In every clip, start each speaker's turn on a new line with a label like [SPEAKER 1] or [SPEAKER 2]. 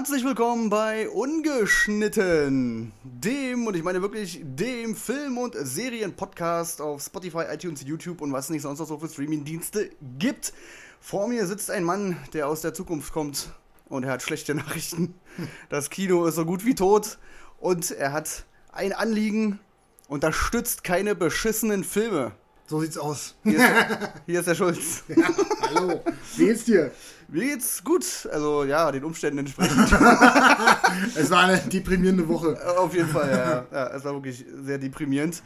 [SPEAKER 1] Herzlich willkommen bei Ungeschnitten, dem, und ich meine wirklich dem Film- und Serien-Podcast auf Spotify, iTunes, YouTube und was nicht sonst noch so für Streaming-Dienste gibt. Vor mir sitzt ein Mann, der aus der Zukunft kommt und er hat schlechte Nachrichten. Das Kino ist so gut wie tot und er hat ein Anliegen, unterstützt keine beschissenen Filme.
[SPEAKER 2] So sieht's aus.
[SPEAKER 1] Hier ist, hier ist der Schulz.
[SPEAKER 2] Ja, hallo. Wie geht's dir?
[SPEAKER 1] Mir geht's gut, also ja, den Umständen entsprechend.
[SPEAKER 2] Es war eine deprimierende Woche.
[SPEAKER 1] Auf jeden Fall, ja. ja. Es war wirklich sehr deprimierend.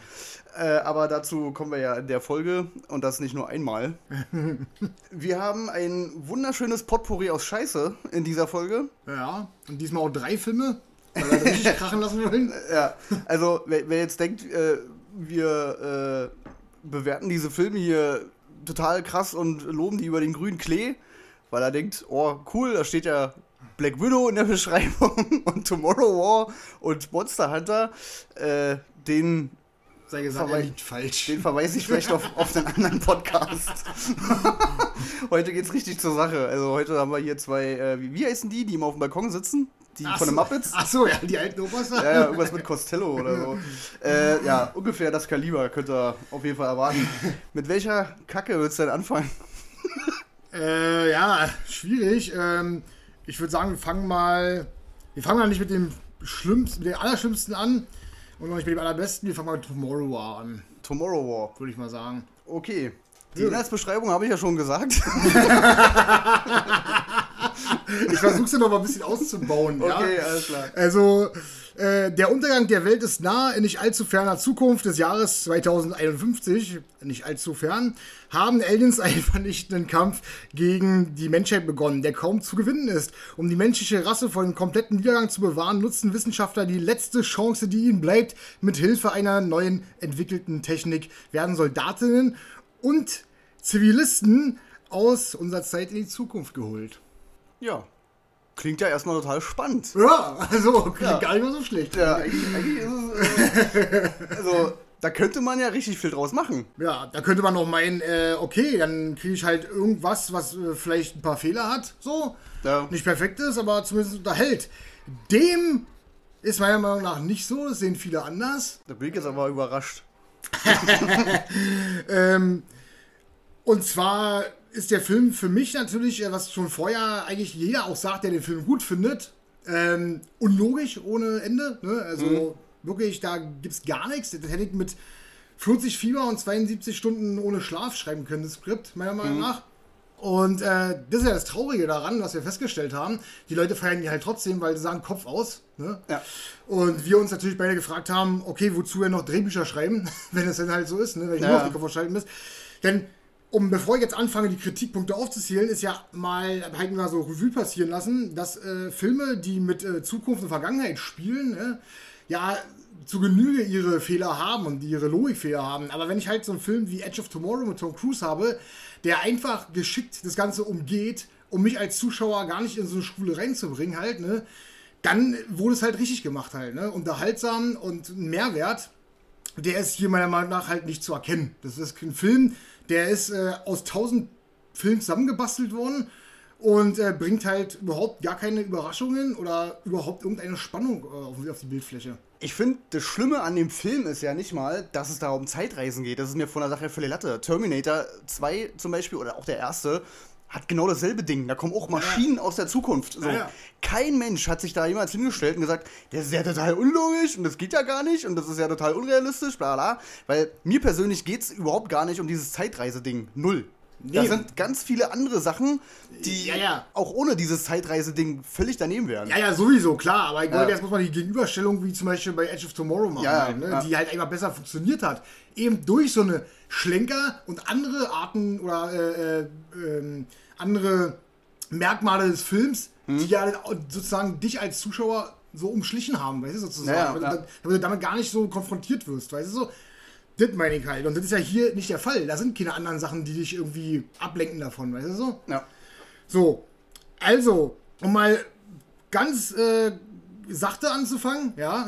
[SPEAKER 1] Äh, aber dazu kommen wir ja in der Folge und das nicht nur einmal. Wir haben ein wunderschönes Potpourri aus Scheiße in dieser Folge.
[SPEAKER 2] Ja, und diesmal auch drei Filme, weil wir richtig krachen lassen wollen.
[SPEAKER 1] Ja, also wer, wer jetzt denkt, äh, wir äh, bewerten diese Filme hier total krass und loben die über den grünen Klee, weil er denkt, oh cool, da steht ja Black Widow in der Beschreibung und Tomorrow War und Monster Hunter, äh, den
[SPEAKER 2] Sei gesagt, er liegt falsch.
[SPEAKER 1] Den verweise ich vielleicht auf, auf den anderen Podcast. heute geht's richtig zur Sache. Also heute haben wir hier zwei, äh, wie, wie heißen die, die immer auf dem Balkon sitzen? Die
[SPEAKER 2] Ach
[SPEAKER 1] von den. Muppets?
[SPEAKER 2] Ach so, ja, die alten Opas.
[SPEAKER 1] Ja, ja, irgendwas mit Costello oder so. Äh, ja, ungefähr das Kaliber könnt ihr auf jeden Fall erwarten. Mit welcher Kacke willst du denn anfangen?
[SPEAKER 2] Äh, ja, schwierig. Ähm, ich würde sagen, wir fangen mal. Wir fangen mal nicht mit dem schlimmsten, mit dem Allerschlimmsten an. Und auch nicht mit dem Allerbesten. Wir fangen mal mit Tomorrow War an,
[SPEAKER 1] Tomorrow War.
[SPEAKER 2] würde ich mal sagen.
[SPEAKER 1] Okay. Die. Inhaltsbeschreibung habe ich ja schon gesagt.
[SPEAKER 2] Ich versuche sie noch mal ein bisschen auszubauen. ja?
[SPEAKER 1] Okay, alles klar.
[SPEAKER 2] Also, äh, der Untergang der Welt ist nah, in nicht allzu ferner Zukunft des Jahres 2051, nicht allzu fern, haben Aliens einen vernichtenden Kampf gegen die Menschheit begonnen, der kaum zu gewinnen ist. Um die menschliche Rasse vor dem kompletten Niedergang zu bewahren, nutzen Wissenschaftler die letzte Chance, die ihnen bleibt. Mit Hilfe einer neuen entwickelten Technik werden Soldatinnen und Zivilisten aus unserer Zeit in die Zukunft geholt.
[SPEAKER 1] Ja. Klingt ja erstmal total spannend.
[SPEAKER 2] Ja, also klingt
[SPEAKER 1] Ja.
[SPEAKER 2] gar nicht mal so schlecht.
[SPEAKER 1] Ja, eigentlich, eigentlich ist es. Äh, also, da könnte man ja richtig viel draus machen.
[SPEAKER 2] Ja, da könnte man noch meinen, äh, okay, dann kriege ich halt irgendwas, was äh, vielleicht ein paar Fehler hat, so.
[SPEAKER 1] Ja.
[SPEAKER 2] Nicht perfekt ist, aber zumindest unterhält. Dem ist meiner Meinung nach nicht so, das sehen viele anders.
[SPEAKER 1] Da bin ich jetzt aber überrascht.
[SPEAKER 2] Und zwar ist der Film für mich natürlich, äh, was schon vorher eigentlich jeder auch sagt, der den Film gut findet, ähm, unlogisch ohne Ende. Ne? Also wirklich, da gibt es gar nichts. Das hätte ich mit 40 Fieber und 72 Stunden ohne Schlaf schreiben können, das Skript, meiner Meinung nach. Und äh, das ist ja das Traurige daran, was wir festgestellt haben. Die Leute feiern die halt trotzdem, weil sie sagen Kopf aus. Ne?
[SPEAKER 1] Ja.
[SPEAKER 2] Und wir uns natürlich beide gefragt haben, okay, wozu wir noch Drehbücher schreiben, wenn es denn halt so ist, ne? wenn ich
[SPEAKER 1] Ja.
[SPEAKER 2] nur auf den Kopf ausschalten muss. Denn, um, bevor ich jetzt anfange, die Kritikpunkte aufzuzählen, ist ja mal, halt mal so Revue passieren lassen, dass äh, Filme, die mit äh, Zukunft und Vergangenheit spielen, ne, ja, zu Genüge ihre Fehler haben und ihre Logikfehler haben. Aber wenn ich halt so einen Film wie Edge of Tomorrow mit Tom Cruise habe, der einfach geschickt das Ganze umgeht, um mich als Zuschauer gar nicht in so eine Schule reinzubringen, halt, ne, dann wurde es halt richtig gemacht halt, ne? Unterhaltsam und ein Mehrwert, der ist hier meiner Meinung nach halt nicht zu erkennen. Das ist ein Film, der ist äh, aus tausend Filmen zusammengebastelt worden und äh, bringt halt überhaupt gar keine Überraschungen oder überhaupt irgendeine Spannung äh, auf, die Bildfläche.
[SPEAKER 1] Ich finde, das Schlimme an dem Film ist ja nicht mal, dass es da um Zeitreisen geht. Das ist mir von der Sache völlig Latte. Terminator 2 zum Beispiel oder auch der erste hat genau dasselbe Ding. Da kommen auch Maschinen aus der Zukunft. So.
[SPEAKER 2] Ja, ja.
[SPEAKER 1] Kein Mensch hat sich da jemals hingestellt und gesagt, das ist ja total unlogisch und das geht ja gar nicht und das ist ja total unrealistisch, bla bla. Weil mir persönlich geht es überhaupt gar nicht um dieses Zeitreise-Ding. Null. Da
[SPEAKER 2] Nee.
[SPEAKER 1] sind ganz viele andere Sachen, die
[SPEAKER 2] Ja, ja.
[SPEAKER 1] auch ohne dieses Zeitreise-Ding völlig daneben wären.
[SPEAKER 2] Ja, ja, sowieso, klar. Aber ich wollte
[SPEAKER 1] Ja.
[SPEAKER 2] jetzt muss man die Gegenüberstellung, wie zum Beispiel bei Edge of Tomorrow machen,
[SPEAKER 1] Ja,
[SPEAKER 2] halt, ne?
[SPEAKER 1] ja.
[SPEAKER 2] die halt einfach besser funktioniert hat. Eben durch so eine Schlenker und andere Arten oder äh, äh, ähm, andere Merkmale des Films,
[SPEAKER 1] Hm?
[SPEAKER 2] die ja sozusagen dich als Zuschauer so umschlichen haben, weißt du, sozusagen.
[SPEAKER 1] Ja, ja,
[SPEAKER 2] damit, du damit gar nicht so konfrontiert wirst, weißt du so. Das meine ich halt. Und das ist ja hier nicht der Fall. Da sind keine anderen Sachen, die dich irgendwie ablenken davon, weißt du so?
[SPEAKER 1] Ja.
[SPEAKER 2] So, also, um mal ganz äh, sachte anzufangen, ja.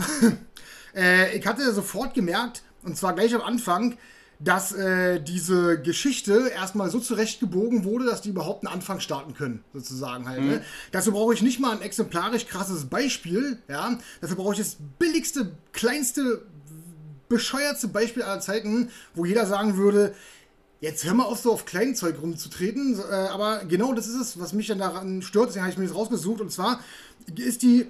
[SPEAKER 2] äh, ich hatte sofort gemerkt, und zwar gleich am Anfang, dass äh, diese Geschichte erstmal so zurechtgebogen wurde, dass die überhaupt einen Anfang starten können, sozusagen halt. Ne? Dazu brauche ich nicht mal ein exemplarisch krasses Beispiel, ja. Dafür brauche ich das billigste, kleinste, bescheuertste Beispiel aller Zeiten, wo jeder sagen würde, Jetzt hör mal auf, so auf Kleinzeug rumzutreten, äh, aber genau das ist es, was mich dann daran stört, deswegen habe ich mir das rausgesucht. Und zwar ist die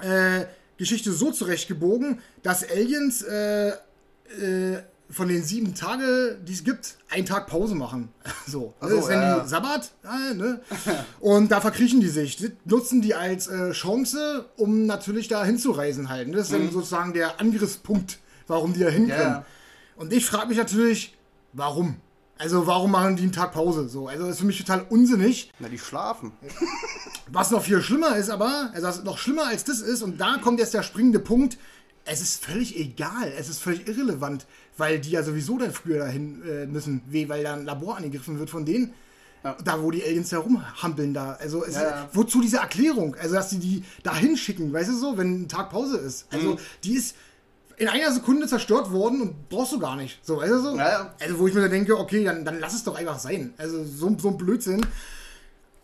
[SPEAKER 2] äh, Geschichte so zurechtgebogen, dass Aliens äh, äh, von den sieben Tagen, die es gibt, einen Tag Pause machen. So,
[SPEAKER 1] Ach so,
[SPEAKER 2] das ist
[SPEAKER 1] ja.
[SPEAKER 2] die Sabbat, äh, ne? Und da verkriechen die sich. Die nutzen die als äh, Chance, um natürlich da hinzureisen halt. ne? Das ist dann sozusagen der Angriffspunkt, warum die da hin
[SPEAKER 1] Mhm. Ja,
[SPEAKER 2] können.
[SPEAKER 1] ja.
[SPEAKER 2] Und ich frage mich natürlich, warum? Also warum machen die einen Tag Pause? So, also das ist für mich total unsinnig.
[SPEAKER 1] Na, die schlafen.
[SPEAKER 2] Was noch viel schlimmer ist aber, also was noch schlimmer als das ist, und da kommt jetzt der springende Punkt, es ist völlig egal, es ist völlig irrelevant, weil die ja sowieso dann früher dahin äh, müssen, weh, weil da ein Labor angegriffen wird von denen.
[SPEAKER 1] Ja.
[SPEAKER 2] Da, wo die Aliens herumhampeln da. Also, es
[SPEAKER 1] Ja,
[SPEAKER 2] wozu diese Erklärung? Also, dass die die da hinschicken, weißt du so, wenn ein Tag Pause ist. Also,
[SPEAKER 1] Mhm.
[SPEAKER 2] die ist in einer Sekunde zerstört worden und brauchst du gar nicht. So, weißt du so? Also, wo ich mir da denke, okay, dann, dann lass es doch einfach sein. Also, so, so ein Blödsinn.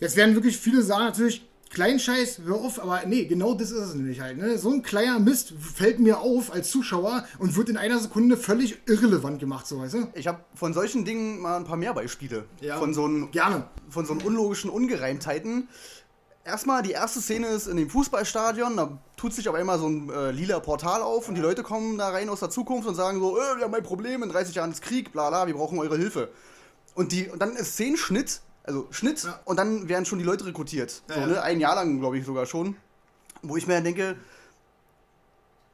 [SPEAKER 2] Jetzt werden wirklich viele sagen natürlich, Kleinscheiß, hör auf, aber nee, genau das ist es nämlich halt. Ne? So ein kleiner Mist fällt mir auf als Zuschauer und wird in einer Sekunde völlig irrelevant gemacht, so weißt du?
[SPEAKER 1] Ich habe von solchen Dingen mal ein paar mehr Beispiele.
[SPEAKER 2] Ja.
[SPEAKER 1] Von so einem
[SPEAKER 2] Gerne.
[SPEAKER 1] von so unlogischen Ungereimtheiten. Erstmal, die erste Szene ist in dem Fußballstadion, da tut sich auf einmal so ein äh, lila Portal auf und die Leute kommen da rein aus der Zukunft und sagen so, äh, wir haben ein Problem, in 30 Jahren ist Krieg, bla bla, wir brauchen eure Hilfe. Und, die, und dann ist Szenenschnitt, also Schnitt,
[SPEAKER 2] Ja.
[SPEAKER 1] und dann werden schon die Leute rekrutiert.
[SPEAKER 2] Ja,
[SPEAKER 1] so,
[SPEAKER 2] ja.
[SPEAKER 1] ne? Ein Jahr lang, glaube ich, sogar schon. Wo ich mir dann denke,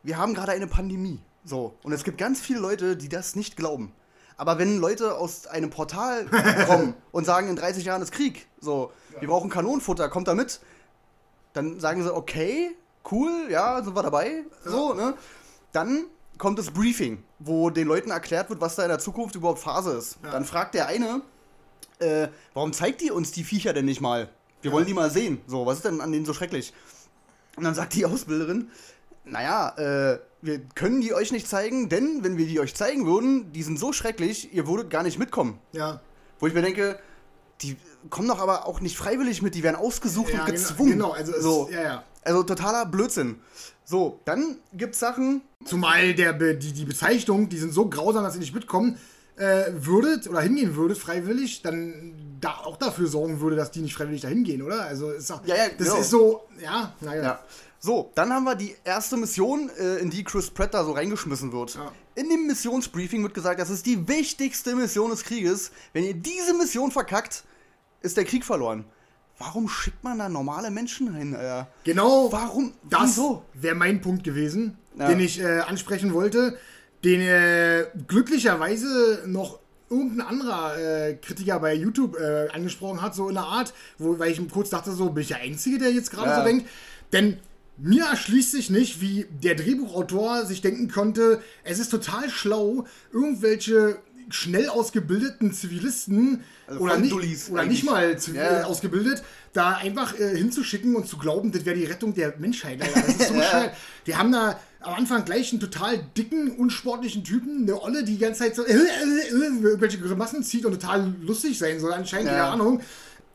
[SPEAKER 1] wir haben gerade eine Pandemie. So. Und es gibt ganz viele Leute, die das nicht glauben. Aber wenn Leute aus einem Portal kommen und sagen, in 30 Jahren ist Krieg, so, wir brauchen Kanonenfutter, kommt da mit, dann sagen sie, okay, cool, ja, sind wir dabei, so, ne? Dann kommt das Briefing, wo den Leuten erklärt wird, was da in der Zukunft überhaupt Phase ist. Dann fragt der eine, äh, warum zeigt ihr uns die Viecher denn nicht mal? Wir wollen die mal sehen. So, was ist denn an denen so schrecklich? Und dann sagt die Ausbilderin, naja, äh, wir können die euch nicht zeigen, denn wenn wir die euch zeigen würden, die sind so schrecklich, ihr würdet gar nicht mitkommen.
[SPEAKER 2] Ja.
[SPEAKER 1] Wo ich mir denke, die kommen doch aber auch nicht freiwillig mit, die werden ausgesucht
[SPEAKER 2] ja
[SPEAKER 1] und
[SPEAKER 2] genau,
[SPEAKER 1] gezwungen.
[SPEAKER 2] Genau, also es,
[SPEAKER 1] so.
[SPEAKER 2] ja, ja.
[SPEAKER 1] Also totaler Blödsinn. So, dann gibt's Sachen,
[SPEAKER 2] Zumal der, die, die Bezeichnung, die sind so grausam, dass ihr nicht mitkommen äh, würdet oder hingehen würdet freiwillig, dann da auch dafür sorgen würde, dass die nicht freiwillig dahin gehen, oder? Also ist doch,
[SPEAKER 1] Ja, ja,
[SPEAKER 2] das
[SPEAKER 1] genau.
[SPEAKER 2] ist so, ja, naja.
[SPEAKER 1] Ja. So, dann haben wir die erste Mission, äh, in die Chris Pratt da so reingeschmissen wird.
[SPEAKER 2] Ja.
[SPEAKER 1] In dem Missionsbriefing wird gesagt, das ist die wichtigste Mission des Krieges. Wenn ihr diese Mission verkackt, ist der Krieg verloren. Warum schickt man da normale Menschen hin? Äh?
[SPEAKER 2] Genau
[SPEAKER 1] Warum?
[SPEAKER 2] das wäre mein Punkt gewesen,
[SPEAKER 1] Ja.
[SPEAKER 2] den ich äh, ansprechen wollte, den äh, glücklicherweise noch irgendein anderer äh, Kritiker bei YouTube äh, angesprochen hat, so in der Art, wo, weil ich kurz dachte, so bin ich der Einzige, der jetzt gerade
[SPEAKER 1] Ja.
[SPEAKER 2] so denkt. Denn mir erschließt sich nicht, wie der Drehbuchautor sich denken konnte, es ist total schlau, irgendwelche schnell ausgebildeten Zivilisten
[SPEAKER 1] Also
[SPEAKER 2] oder, nicht, oder
[SPEAKER 1] eigentlich.
[SPEAKER 2] nicht mal
[SPEAKER 1] Ja.
[SPEAKER 2] ausgebildet, da einfach äh, hinzuschicken und zu glauben, das wäre die Rettung der Menschheit. Alter. Das ist so
[SPEAKER 1] Ja.
[SPEAKER 2] bescheuert. Die haben da am Anfang gleich einen total dicken, unsportlichen Typen, eine Olle, die die ganze Zeit so äh, äh, äh, irgendwelche Grimassen zieht und total lustig sein soll, anscheinend,
[SPEAKER 1] Ja.
[SPEAKER 2] keine Ahnung.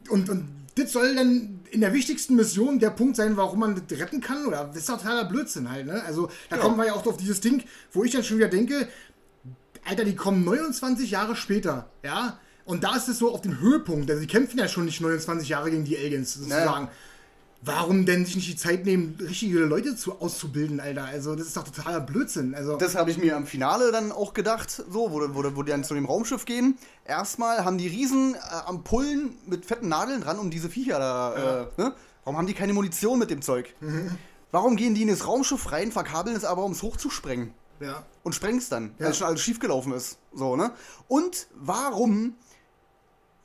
[SPEAKER 2] Und, und das soll dann in der wichtigsten Mission der Punkt sein, warum man das retten kann, oder? Das ist totaler Blödsinn halt, ne? Also, da
[SPEAKER 1] Ja.
[SPEAKER 2] kommen wir ja auch auf dieses Ding, wo ich dann schon wieder denke, Alter, die kommen 29 Jahre später, ja? Und da ist es so auf dem Höhepunkt. Also, die kämpfen ja schon nicht 29 Jahre gegen die Aliens, sozusagen. Warum denn sich nicht die Zeit nehmen, richtige Leute zu, auszubilden, Alter? Also, das ist doch totaler Blödsinn. Also,
[SPEAKER 1] Das habe ich mir am Finale dann auch gedacht, so, wo, wo, wo die dann zu dem Raumschiff gehen. Erstmal haben die riesen äh, Ampullen mit fetten Nadeln dran, um diese Viecher da, äh, ne? Warum haben die keine Munition mit dem Zeug? Warum gehen die in das Raumschiff rein, verkabeln es aber, um es hochzusprengen?
[SPEAKER 2] ja.
[SPEAKER 1] und sprengst dann,
[SPEAKER 2] Ja.
[SPEAKER 1] weil schon alles schiefgelaufen ist. So, ne? Und warum?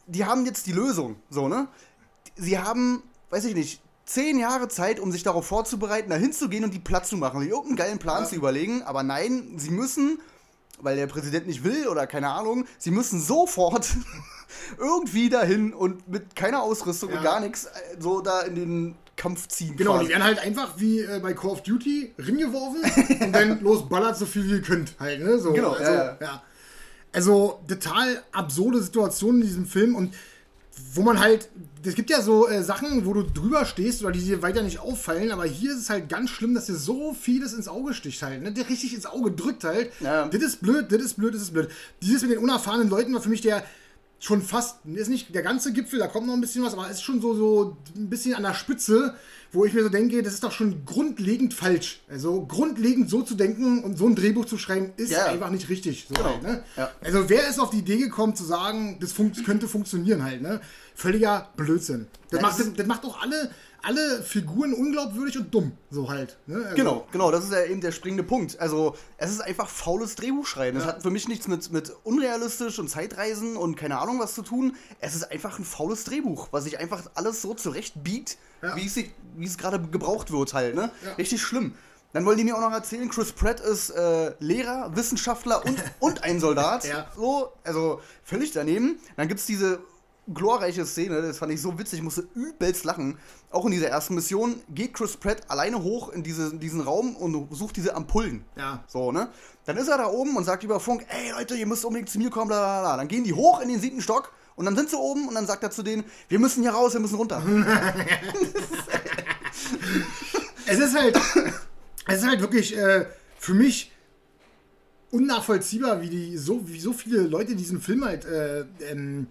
[SPEAKER 1] Die haben jetzt die Lösung, so, ne? Sie haben, weiß ich nicht, zehn Jahre Zeit, um sich darauf vorzubereiten, da hinzugehen und die Platz zu machen, sich irgendeinen geilen Plan
[SPEAKER 2] Ja.
[SPEAKER 1] zu überlegen, aber nein, sie müssen, weil der Präsident nicht will oder keine Ahnung, sie müssen sofort irgendwie dahin und mit keiner Ausrüstung
[SPEAKER 2] Ja.
[SPEAKER 1] und gar nichts äh, so da in den Kampf ziehen.
[SPEAKER 2] Genau,
[SPEAKER 1] quasi.
[SPEAKER 2] die werden halt einfach wie äh, bei Call of Duty ringeworfen und dann los ballert so viel wie ihr könnt halt, ne? So,
[SPEAKER 1] Genau,
[SPEAKER 2] also,
[SPEAKER 1] ja, ja.
[SPEAKER 2] ja. Also total absurde Situationen in diesem Film und wo man halt, es gibt ja so äh, Sachen, wo du drüber stehst oder die dir weiter nicht auffallen, aber hier ist es halt ganz schlimm, dass dir so vieles ins Auge sticht halt, ne? Der richtig ins Auge drückt halt.
[SPEAKER 1] Ja.
[SPEAKER 2] Das ist blöd, das ist blöd, das ist blöd. Dieses mit den unerfahrenen Leuten war für mich der schon fast, ist nicht der ganze Gipfel, da kommt noch ein bisschen was, aber ist schon so, so ein bisschen an der Spitze, wo ich mir so denke, das ist doch schon grundlegend falsch. Also grundlegend so zu denken und so ein Drehbuch zu schreiben, ist
[SPEAKER 1] Ja.
[SPEAKER 2] einfach nicht richtig. So
[SPEAKER 1] Genau.
[SPEAKER 2] halt, ne?
[SPEAKER 1] Ja.
[SPEAKER 2] Also wer ist auf die Idee gekommen zu sagen, das fun könnte funktionieren halt, ne? Völliger Blödsinn. Das,
[SPEAKER 1] Ja,
[SPEAKER 2] macht,
[SPEAKER 1] das
[SPEAKER 2] das, das macht auch alle, alle Figuren unglaubwürdig und dumm, so halt. Ne? Also,
[SPEAKER 1] Genau, genau, das ist ja eben der springende Punkt. Also, es ist einfach faules Drehbuchschreiben. Es hat für mich nichts mit, mit unrealistisch und Zeitreisen und keine Ahnung was zu tun. Es ist einfach ein faules Drehbuch, was sich einfach alles so zurechtbiegt,
[SPEAKER 2] Ja.
[SPEAKER 1] wie es, sich- wie es gerade gebraucht wird halt, ne?
[SPEAKER 2] Ja.
[SPEAKER 1] Richtig schlimm. Dann wollen die mir auch noch erzählen, Chris Pratt ist äh, Lehrer, Wissenschaftler und, und ein Soldat.
[SPEAKER 2] Ja.
[SPEAKER 1] So, also völlig daneben. Dann gibt es diese glorreiche Szene, das fand ich so witzig, ich musste übelst lachen. Auch in dieser ersten Mission geht Chris Pratt alleine hoch in diese, diesen Raum und sucht diese Ampullen.
[SPEAKER 2] Ja.
[SPEAKER 1] So, ne? Dann ist er da oben und sagt über Funk, ey Leute, ihr müsst unbedingt zu mir kommen, bla bla bla. Dann gehen die hoch in den siebten Stock und dann sind sie oben und dann sagt er zu denen, wir müssen hier raus, wir müssen runter.
[SPEAKER 2] Es ist halt, es ist halt wirklich äh, für mich unnachvollziehbar, wie die so, wie so viele Leute diesen Film halt äh, ähm,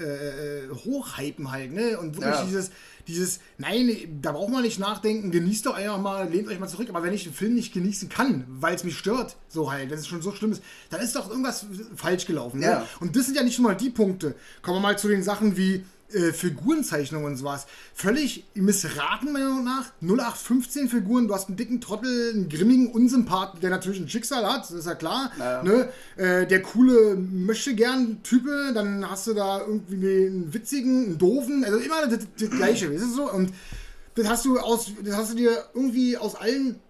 [SPEAKER 2] äh, äh, hochhypen halt, ne? Und wirklich
[SPEAKER 1] Ja.
[SPEAKER 2] dieses, dieses, nein, da braucht man nicht nachdenken, genießt doch einfach mal, lehnt euch mal zurück. Aber wenn ich den Film nicht genießen kann, weil es mich stört, so halt, dass es schon so schlimm ist, dann ist doch irgendwas falsch gelaufen. Ne?
[SPEAKER 1] Ja.
[SPEAKER 2] Und das sind ja nicht nur mal die Punkte. Kommen wir mal zu den Sachen wie äh, Figurenzeichnungen und sowas. Völlig missraten, meiner Meinung nach. 0815 Figuren, du hast einen dicken Trottel, einen grimmigen Unsympathen, der natürlich ein Schicksal hat, ist ja klar.
[SPEAKER 1] Naja.
[SPEAKER 2] Ne? Äh, der coole möchte gern Type, dann hast du da irgendwie einen witzigen, einen doofen, also immer das, das Gleiche, weißt du so? Und das hast du aus, das hast du dir irgendwie aus allen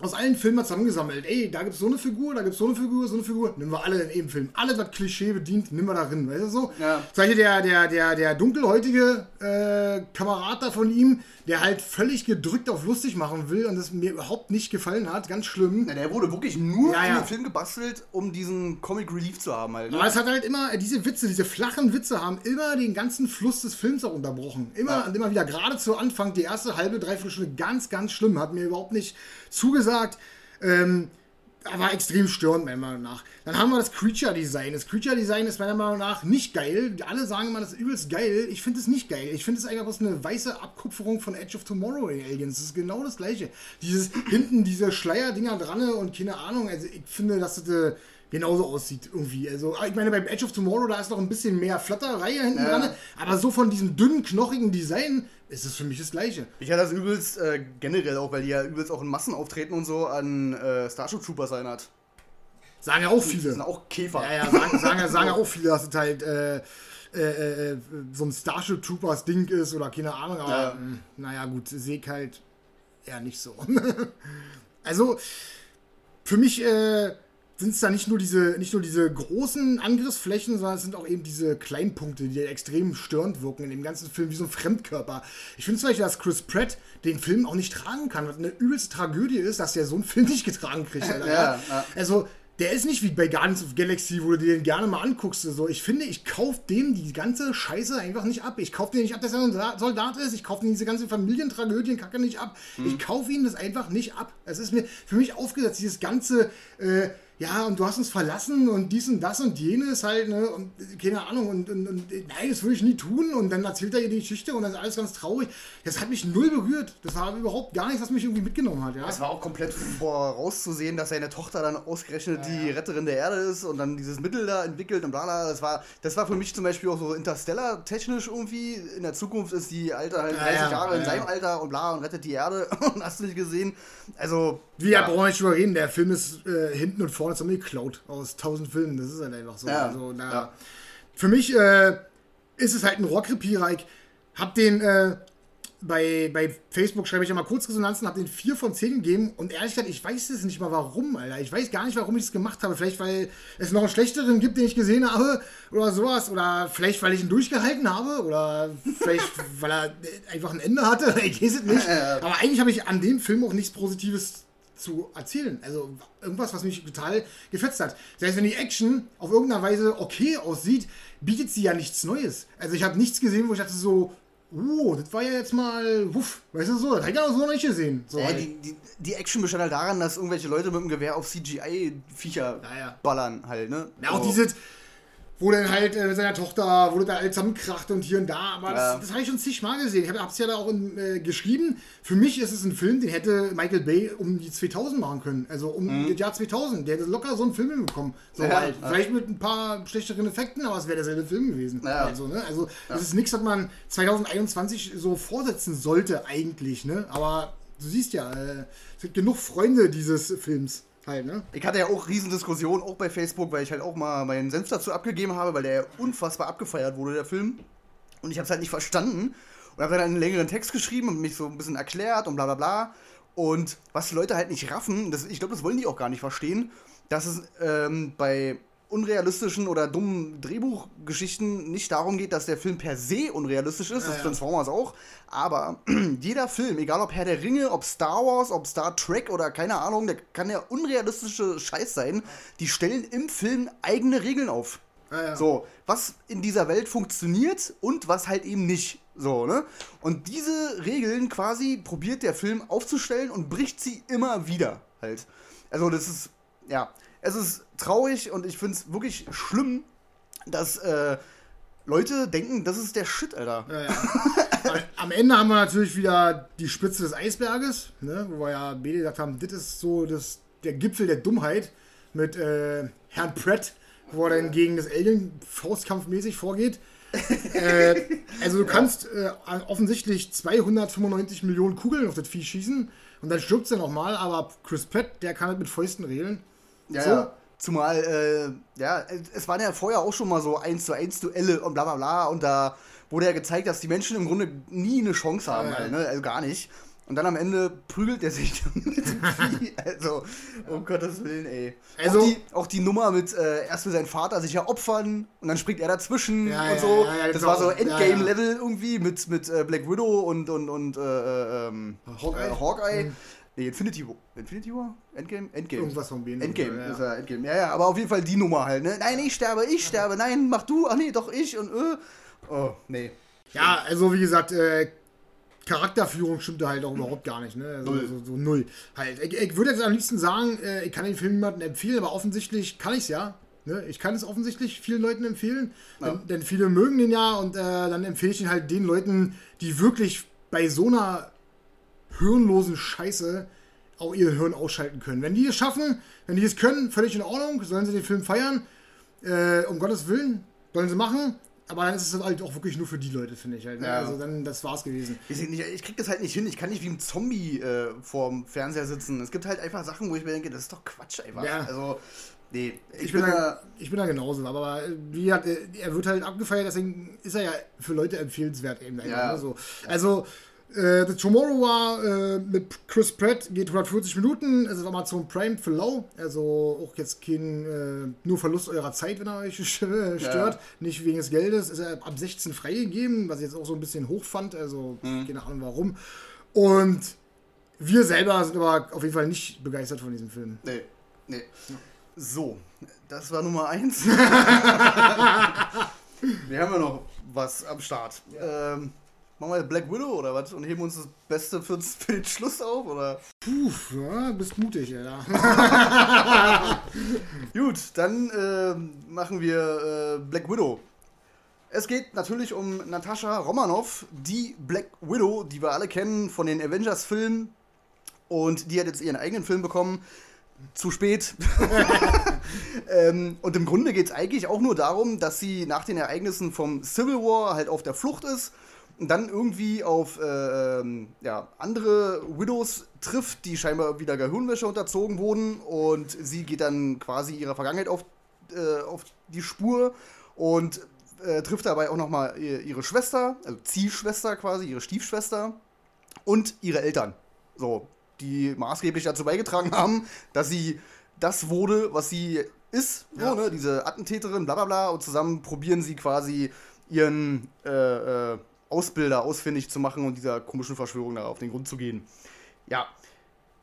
[SPEAKER 2] aus allen Filmen zusammengesammelt. Ey, da gibt's so eine Figur, da gibt's so eine Figur, so eine Figur. Nehmen wir alle in jedem Film. Alles, was Klischee bedient, nehmen wir da drin. Weißt du so?
[SPEAKER 1] Ja.
[SPEAKER 2] Zum Beispiel der, der, der, der dunkelhäutige äh, Kamerad da von ihm, der halt völlig gedrückt auf lustig machen will und das mir überhaupt nicht gefallen hat. Ganz schlimm.
[SPEAKER 1] Ja, der wurde wirklich nur
[SPEAKER 2] Ja,
[SPEAKER 1] in den Film gebastelt, um diesen Comic Relief zu haben halt. Ne?
[SPEAKER 2] Aber es hat halt immer, äh, diese Witze, diese flachen Witze haben immer den ganzen Fluss des Films auch unterbrochen. Immer und immer wieder. Gerade zu Anfang, die erste halbe, dreiviertel Stunde, ganz, ganz schlimm. Hat mir überhaupt nicht zugesagt. Ähm, war extrem störend, meiner Meinung nach. Dann haben wir das Creature Design. Das Creature Design ist meiner Meinung nach nicht geil. Alle sagen immer, das ist übelst geil. Ich finde es nicht geil. Ich finde es einfach bloß eine weiße Abkupferung von Edge of Tomorrow in Aliens. Das ist genau das gleiche. Dieses hinten, diese Schleierdinger dran und keine Ahnung. Also ich finde, dass das äh, genauso aussieht irgendwie. Also ich meine, beim Edge of Tomorrow, da ist noch ein bisschen mehr Flatterei hinten
[SPEAKER 1] Ja.
[SPEAKER 2] dran. Aber so von diesem dünnen, knochigen Design ist es für mich das gleiche.
[SPEAKER 1] Ich hatte das übelst äh, generell auch, weil die ja übelst auch in Massen auftreten und so an äh, Starship Troopers erinnert.
[SPEAKER 2] Sagen ja auch
[SPEAKER 1] Das
[SPEAKER 2] viele.
[SPEAKER 1] sind auch Käfer.
[SPEAKER 2] Ja, ja, sagen, sagen, ja- sagen ja auch viele, dass es halt äh, äh, äh, so ein Starship Troopers Ding ist oder keine Ahnung, aber
[SPEAKER 1] Ja.
[SPEAKER 2] mh, naja, gut, sehe ich halt eher nicht so. also, für mich äh, sind es da nicht nur, diese, nicht nur diese großen Angriffsflächen, sondern es sind auch eben diese Kleinpunkte, die extrem störend wirken in dem ganzen Film, wie so ein Fremdkörper. Ich finde zum Beispiel, dass Chris Pratt den Film auch nicht tragen kann, was eine übelste Tragödie ist, dass der so einen Film nicht getragen kriegt. Alter.
[SPEAKER 1] Ja, ja.
[SPEAKER 2] Also, der ist nicht wie bei Guardians of Galaxy, wo du dir den gerne mal anguckst. So, ich finde, ich kaufe dem die ganze Scheiße einfach nicht ab. Ich kaufe den nicht ab, dass er ein Soldat- ist. Ich kaufe ihm diese ganze Familientragödienkacke nicht ab. Ich kaufe ihm das einfach nicht ab. Es ist mir für mich aufgesetzt, dieses ganze, äh, ja, und du hast uns verlassen und dies und das und jenes halt, ne, und keine Ahnung, und, und, und nein, das würde ich nie tun. Und dann erzählt er ihr die Geschichte und dann ist alles ganz traurig. Das hat mich null berührt. Das war überhaupt gar nichts, was mich irgendwie mitgenommen hat, ja.
[SPEAKER 1] Es war auch komplett vorauszusehen, dass seine Tochter dann ausgerechnet die Retterin der Erde ist und dann dieses Mittel da entwickelt und bla bla. Das war, das war für mich zum Beispiel auch so Interstellar-technisch irgendwie. In der Zukunft ist die Alte halt
[SPEAKER 2] Ja,
[SPEAKER 1] 30
[SPEAKER 2] ja,
[SPEAKER 1] Jahre in
[SPEAKER 2] ja,
[SPEAKER 1] seinem
[SPEAKER 2] ja.
[SPEAKER 1] Alter und bla und rettet die Erde und hast du nicht gesehen. Also.
[SPEAKER 2] Wir ja. brauchen nicht drüber reden, der Film ist äh, hinten und vorne zusammengeklaut aus tausend Filmen. Das ist halt einfach so.
[SPEAKER 1] Ja,
[SPEAKER 2] Also, na,
[SPEAKER 1] ja.
[SPEAKER 2] Für mich äh, ist es halt ein Rohrkrepierer. Ich hab den äh, bei, bei Facebook schreibe ich ja mal Kurzresonanzen, hab den 4 von 10 gegeben und ehrlich gesagt, ich weiß es nicht mal warum, Alter. Ich weiß gar nicht, warum ich es gemacht habe. Vielleicht, weil es noch einen schlechteren gibt, den ich gesehen habe oder sowas. Oder vielleicht, weil ich ihn durchgehalten habe oder vielleicht, weil er einfach ein Ende hatte. Ich weiß es nicht. Aber eigentlich habe ich an dem Film auch nichts Positives zu erzählen. Also irgendwas, was mich total gefetzt hat. Selbst wenn die Action auf irgendeine Weise okay aussieht, bietet sie ja nichts Neues. Also ich habe nichts gesehen, wo ich dachte so, oh, das war ja jetzt mal, wuff, weißt du so, das hätte ich auch so noch nicht gesehen. So
[SPEAKER 1] Ja,
[SPEAKER 2] halt.
[SPEAKER 1] die, die, die Action bestand halt daran, dass irgendwelche Leute mit dem Gewehr auf CGI-Viecher
[SPEAKER 2] Ja, ja.
[SPEAKER 1] ballern halt, ne?
[SPEAKER 2] Ja, auch
[SPEAKER 1] So.
[SPEAKER 2] dieses, wo dann halt äh, mit seiner Tochter, wo das da alles zusammenkracht und hier und da, aber das,
[SPEAKER 1] Ja.
[SPEAKER 2] das habe ich schon zigmal gesehen. Ich habe es ja da auch in, äh, geschrieben. Für mich ist es ein Film, den hätte Michael Bay um die 2000 machen können. Also um das Jahr 2000. Der hätte locker so einen Film hinbekommen. So
[SPEAKER 1] Mhm. Ja,
[SPEAKER 2] halt.
[SPEAKER 1] ja.
[SPEAKER 2] Vielleicht mit ein paar schlechteren Effekten, aber es wäre derselbe Film gewesen. Also, ne? also das ist nichts, was man 2021 so vorsetzen sollte eigentlich. Ne? Aber du siehst ja, äh, es gibt genug Freunde dieses Films. Halt, ne?
[SPEAKER 1] Ich hatte ja auch Riesendiskussionen, auch bei Facebook, weil ich halt auch mal meinen Senf dazu abgegeben habe, weil der unfassbar abgefeiert wurde, der Film. Und ich habe es halt nicht verstanden. Und habe dann einen längeren Text geschrieben und mich so ein bisschen erklärt und bla bla bla. Und was die Leute halt nicht raffen, das, ich glaube, das wollen die auch gar nicht verstehen, dass es ähm, bei unrealistischen oder dummen Drehbuchgeschichten nicht darum geht, dass der Film per se unrealistisch ist, das ist Transformers auch, aber jeder Film, egal ob Herr der Ringe, ob Star Wars, ob Star Trek oder keine Ahnung, der kann ja unrealistische Scheiß sein, die stellen im Film eigene Regeln auf.
[SPEAKER 2] Ja, ja.
[SPEAKER 1] So, was in dieser Welt funktioniert und was halt eben nicht. So, ne? Und diese Regeln quasi probiert der Film aufzustellen und bricht sie immer wieder halt. Also, das ist, ja, es ist traurig und ich finde es wirklich schlimm, dass äh, Leute denken, das ist der Shit, Alter.
[SPEAKER 2] Ja, ja. Am Ende haben wir natürlich wieder die Spitze des Eisberges, ne, wo wir ja beide gesagt haben, das ist so das, der Gipfel der Dummheit mit äh, Herrn Pratt, wo er dann gegen das Alien faustkampfmäßig vorgeht. äh, also du kannst äh, offensichtlich 295 Millionen Kugeln auf das Vieh schießen und dann stirbt es ja nochmal, aber Chris Pratt, der kann halt mit Fäusten regeln.
[SPEAKER 1] Ja,
[SPEAKER 2] So.
[SPEAKER 1] ja. Zumal, äh, ja, es waren ja vorher auch schon mal so 1 zu 1 Duelle und bla bla bla und da wurde ja gezeigt, dass die Menschen im Grunde nie eine Chance haben,
[SPEAKER 2] Ja, ja.
[SPEAKER 1] halt, ne? also gar nicht. Und dann am Ende prügelt er sich mit dem Vieh. Also, um Gottes Willen, ey.
[SPEAKER 2] Also-
[SPEAKER 1] auch, die, auch die Nummer mit, äh, erst will sein Vater sich ja opfern und dann springt er dazwischen
[SPEAKER 2] Ja,
[SPEAKER 1] und
[SPEAKER 2] ja,
[SPEAKER 1] so.
[SPEAKER 2] ja, ja,
[SPEAKER 1] das war so
[SPEAKER 2] ja, ja.
[SPEAKER 1] Endgame-Level irgendwie mit, mit äh, Black Widow und, und, und äh, ähm,
[SPEAKER 2] Hawkeye?
[SPEAKER 1] Äh, Hawkeye. Nee, Infinity War. Infinity War? Endgame? Endgame.
[SPEAKER 2] Irgendwas von denen.
[SPEAKER 1] Endgame,
[SPEAKER 2] Ja, ja.
[SPEAKER 1] ist ja Endgame. Ja, ja, aber auf jeden Fall die Nummer halt, ne? Nein, ich sterbe, ich sterbe, nein, mach du, ach nee, doch ich und äh. Oh, nee.
[SPEAKER 2] Ja, also wie gesagt, äh, Charakterführung stimmte halt auch überhaupt gar nicht. Ne? Also,
[SPEAKER 1] Null.
[SPEAKER 2] So, so null. Halt. Ich, ich würde jetzt am liebsten sagen, äh, ich kann den Film niemandem empfehlen, aber offensichtlich kann ich es ja. Ne? Ich kann es offensichtlich vielen Leuten empfehlen,
[SPEAKER 1] Ja.
[SPEAKER 2] denn, denn viele mögen den ja und äh, dann empfehle ich ihn halt den Leuten, die wirklich bei so einer hirnlosen Scheiße auch ihr Hirn ausschalten können. Wenn die es schaffen, wenn die es können, völlig in Ordnung, sollen sie den Film feiern. Äh, um Gottes Willen, sollen sie machen. Aber dann ist es halt auch wirklich nur für die Leute, finde ich halt. Ne?
[SPEAKER 1] Ja.
[SPEAKER 2] Also dann, das war's gewesen.
[SPEAKER 1] Nicht, ich krieg das halt nicht hin. Ich kann nicht wie ein Zombie äh, vorm Fernseher sitzen. Es gibt halt einfach Sachen, wo ich mir denke, das ist doch Quatsch einfach.
[SPEAKER 2] Ja.
[SPEAKER 1] Also, nee. Ich,
[SPEAKER 2] Ich bin, da, ich bin da genauso, aber äh, wie gesagt, äh, er wird halt abgefeiert, deswegen ist er ja für Leute empfehlenswert eben. einfach,
[SPEAKER 1] Ja.
[SPEAKER 2] Ne? So. Also, äh, The Tomorrow war äh, mit Chris Pratt, geht 140 Minuten, es ist Amazon Prime für Lau, also auch jetzt kein äh, nur Verlust eurer Zeit, wenn er euch stört, nicht wegen des Geldes, ist er ab 16 freigegeben, was ich jetzt auch so ein bisschen hoch fand, also
[SPEAKER 1] Mhm.
[SPEAKER 2] keine Ahnung warum. Und wir selber sind aber auf jeden Fall nicht begeistert von diesem Film.
[SPEAKER 1] Nee, nee. So, das war Nummer eins. wir haben ja noch was am Start. Ähm, machen wir Black Widow oder was und heben uns das Beste für, für den Schluss auf? Oder?
[SPEAKER 2] Puh, ja, bist mutig, Alter.
[SPEAKER 1] Gut, dann ähm, machen wir äh, Black Widow. Es geht natürlich um Natascha Romanoff, die Black Widow, die wir alle kennen von den Avengers-Filmen. Und die hat jetzt ihren eigenen Film bekommen. Zu spät. ähm, und im Grunde geht es eigentlich auch nur darum, dass sie nach den Ereignissen vom Civil War halt auf der Flucht ist und dann irgendwie auf äh, ähm, ja, andere Widows trifft, die scheinbar wieder Gehirnwäsche unterzogen wurden. Und sie geht dann quasi ihrer Vergangenheit auf, äh, auf die Spur und äh, trifft dabei auch nochmal ihre Schwester, also Ziehschwester quasi, ihre Stiefschwester und ihre Eltern. So, die maßgeblich dazu beigetragen haben, dass sie das wurde, was sie ist, so,
[SPEAKER 2] Ja.
[SPEAKER 1] ne? diese Attentäterin, bla bla bla, und zusammen probieren sie quasi ihren äh, äh, Ausbilder ausfindig zu machen und dieser komischen Verschwörung da auf den Grund zu gehen. Ja,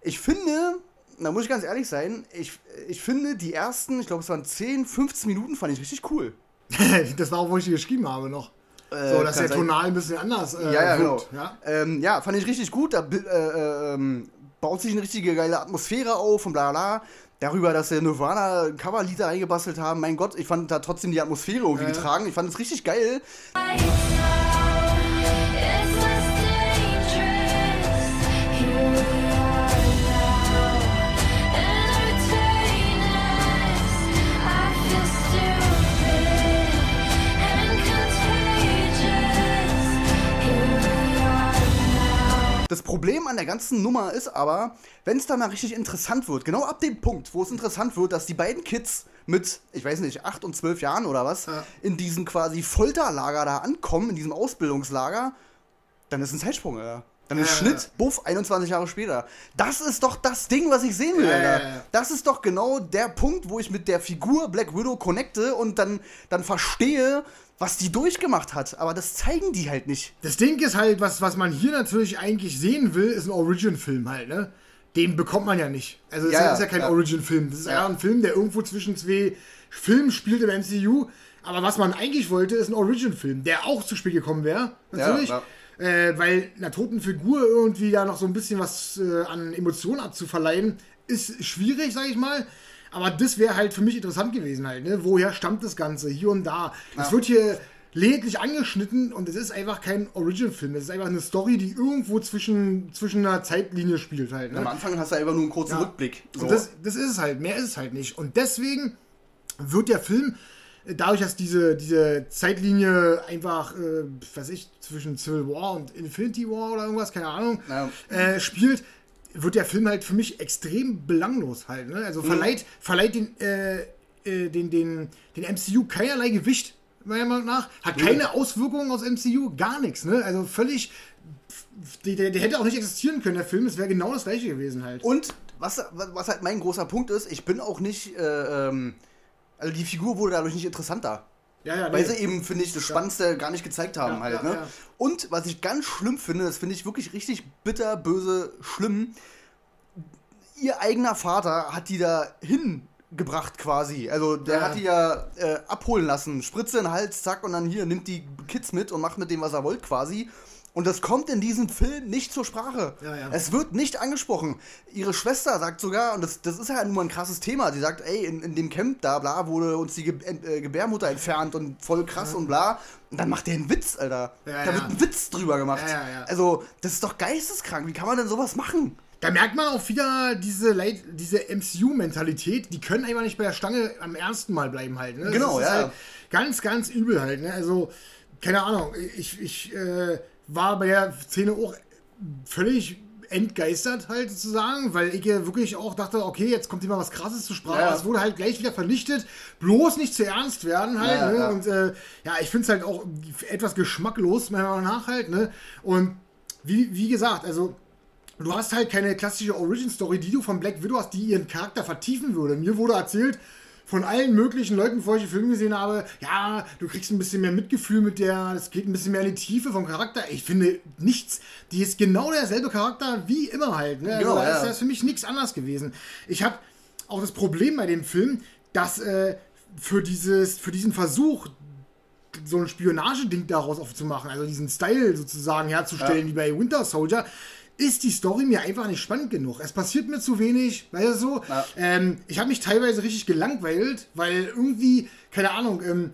[SPEAKER 1] ich finde, da muss ich ganz ehrlich sein, ich, ich finde die ersten, ich glaube es waren 10, 15 Minuten, fand ich richtig cool.
[SPEAKER 2] das war auch, wo ich die geschrieben habe noch.
[SPEAKER 1] Äh,
[SPEAKER 2] so, dass der
[SPEAKER 1] sein.
[SPEAKER 2] Tonal ein bisschen anders äh,
[SPEAKER 1] Ja, ja, genau.
[SPEAKER 2] Ja?
[SPEAKER 1] Ähm, ja, fand ich richtig gut. Da bi- äh, ähm, baut sich eine richtige geile Atmosphäre auf und bla bla. Darüber, dass der Nirvana Coverlied da eingebastelt haben. Mein Gott, ich fand da trotzdem die Atmosphäre irgendwie getragen. Ich fand es richtig geil. Das Problem an der ganzen Nummer ist aber, wenn es da mal richtig interessant wird, genau ab dem Punkt, wo es interessant wird, dass die beiden Kids mit, ich weiß nicht, 8 und 12 Jahren oder was,
[SPEAKER 2] Ja.
[SPEAKER 1] in diesem quasi Folterlager da ankommen, in diesem Ausbildungslager, dann ist ein Zeitsprung, Alter. Dann ist
[SPEAKER 2] Ja,
[SPEAKER 1] Schnitt, buff, 21 Jahre später. Das ist doch das Ding, was ich sehen will,
[SPEAKER 2] Ja,
[SPEAKER 1] Alter.
[SPEAKER 2] ja, ja.
[SPEAKER 1] Das ist doch genau der Punkt, wo ich mit der Figur Black Widow connecte und dann, dann verstehe, was die durchgemacht hat. Aber das zeigen die halt nicht.
[SPEAKER 2] Das Ding ist halt, was, was man hier natürlich eigentlich sehen will, ist ein Origin-Film halt, ne? Den bekommt man ja nicht. Also, es
[SPEAKER 1] Ja,
[SPEAKER 2] ist, ja,
[SPEAKER 1] ja,
[SPEAKER 2] ist ja kein
[SPEAKER 1] ja.
[SPEAKER 2] Origin-Film. Das ist ja. ein Film, der irgendwo zwischen zwei Filmen spielt im MCU. Aber was man eigentlich wollte, ist ein Origin-Film, der auch zu spät gekommen wäre. Natürlich.
[SPEAKER 1] Ja,
[SPEAKER 2] Äh, weil einer toten Figur irgendwie da noch so ein bisschen was äh, an Emotionen abzuverleihen, ist schwierig, sag ich mal. Aber das wäre halt für mich interessant gewesen halt, ne? Woher stammt das Ganze? Hier und da. Es
[SPEAKER 1] Ja.
[SPEAKER 2] wird hier lediglich angeschnitten und es ist einfach kein Origin-Film. Es ist einfach eine Story, die irgendwo zwischen, zwischen einer Zeitlinie spielt halt. Ne?
[SPEAKER 1] Am Anfang hast du einfach nur einen kurzen
[SPEAKER 2] Ja.
[SPEAKER 1] Rückblick. So.
[SPEAKER 2] Und das, das ist es halt, mehr ist es halt nicht. Und deswegen wird der Film, äh, dadurch, dass diese, diese Zeitlinie einfach, äh, was ich, zwischen Civil War und Infinity War oder irgendwas, keine Ahnung,
[SPEAKER 1] Ja.
[SPEAKER 2] äh, spielt, wird der Film halt für mich extrem belanglos halt. Ne? Also verleiht, verleiht den, äh, äh, den, den, den MCU keinerlei Gewicht, meiner Meinung nach. Hat keine Auswirkungen aus MCU, gar nichts. Ne? Also völlig. Der, der, der hätte auch nicht existieren können, der Film. Es wäre genau das gleiche gewesen halt.
[SPEAKER 1] Und was, was halt mein großer Punkt ist, ich bin auch nicht, äh, ähm, also die Figur wurde dadurch nicht interessanter.
[SPEAKER 2] Ja, ja,
[SPEAKER 1] Weil
[SPEAKER 2] nee.
[SPEAKER 1] sie eben, finde ich, das Spannendste gar nicht gezeigt haben
[SPEAKER 2] Ja,
[SPEAKER 1] halt,
[SPEAKER 2] ja,
[SPEAKER 1] ne?
[SPEAKER 2] ja.
[SPEAKER 1] Und was ich ganz schlimm finde, das finde ich wirklich richtig bitter, böse, schlimm. Ihr eigener Vater hat die da hingebracht quasi. Also der
[SPEAKER 2] Ja.
[SPEAKER 1] hat die ja äh, abholen lassen. Spritze in den Hals, zack, und dann hier, nimmt die Kids mit und macht mit dem, was er wollt quasi. Und das kommt in diesem Film nicht zur Sprache.
[SPEAKER 2] Ja, ja.
[SPEAKER 1] Es wird nicht angesprochen. Ihre Schwester sagt sogar, und das, das ist ja nun mal ein krasses Thema, die sagt, ey, in, in dem Camp da, bla, wurde uns die Ge äh, Gebärmutter entfernt und voll krass und bla. Und dann macht der einen Witz, Alter.
[SPEAKER 2] Ja,
[SPEAKER 1] da
[SPEAKER 2] ja.
[SPEAKER 1] wird ein Witz drüber gemacht.
[SPEAKER 2] Ja, ja, ja.
[SPEAKER 1] Also, das ist doch geisteskrank. Wie kann man denn sowas machen?
[SPEAKER 2] Da merkt man auch wieder diese, diese MCU-Mentalität, die können einfach nicht bei der Stange am ersten Mal bleiben halt. Ne?
[SPEAKER 1] Genau, ja.
[SPEAKER 2] Halt ganz, ganz übel halt. Ne? Also, keine Ahnung, ich, ich äh, war bei der Szene auch völlig entgeistert halt sozusagen, weil ich ja wirklich auch dachte, okay, jetzt kommt mal was krasses zur Sprache,
[SPEAKER 1] Ja.
[SPEAKER 2] es wurde halt gleich wieder vernichtet, bloß nicht zu ernst werden halt,
[SPEAKER 1] Ja,
[SPEAKER 2] ne?
[SPEAKER 1] ja.
[SPEAKER 2] und äh, ja, ich finde es halt auch etwas geschmacklos, meiner Meinung nach halt, ne, und wie, wie gesagt, also du hast halt keine klassische Origin-Story, die du von Black Widow hast, die ihren Charakter vertiefen würde. Mir wurde erzählt von allen möglichen Leuten, bevor ich den Film gesehen habe, ja, du kriegst ein bisschen mehr Mitgefühl mit der, es geht ein bisschen mehr in die Tiefe vom Charakter. Ich finde nichts. Die ist genau derselbe Charakter wie immer halt. Ne? Also
[SPEAKER 1] Genau,
[SPEAKER 2] da
[SPEAKER 1] ja.
[SPEAKER 2] ist das für mich nichts anders gewesen. Ich habe auch das Problem bei dem Film, dass äh, für, dieses, für diesen Versuch, so ein Spionageding daraus aufzumachen, also diesen Style sozusagen herzustellen,
[SPEAKER 1] Ja.
[SPEAKER 2] wie bei Winter Soldier, ist die Story mir einfach nicht spannend genug. Es passiert mir zu wenig, weißt du so.
[SPEAKER 1] Ja.
[SPEAKER 2] Ähm, ich habe mich teilweise richtig gelangweilt, weil irgendwie, keine Ahnung, ähm,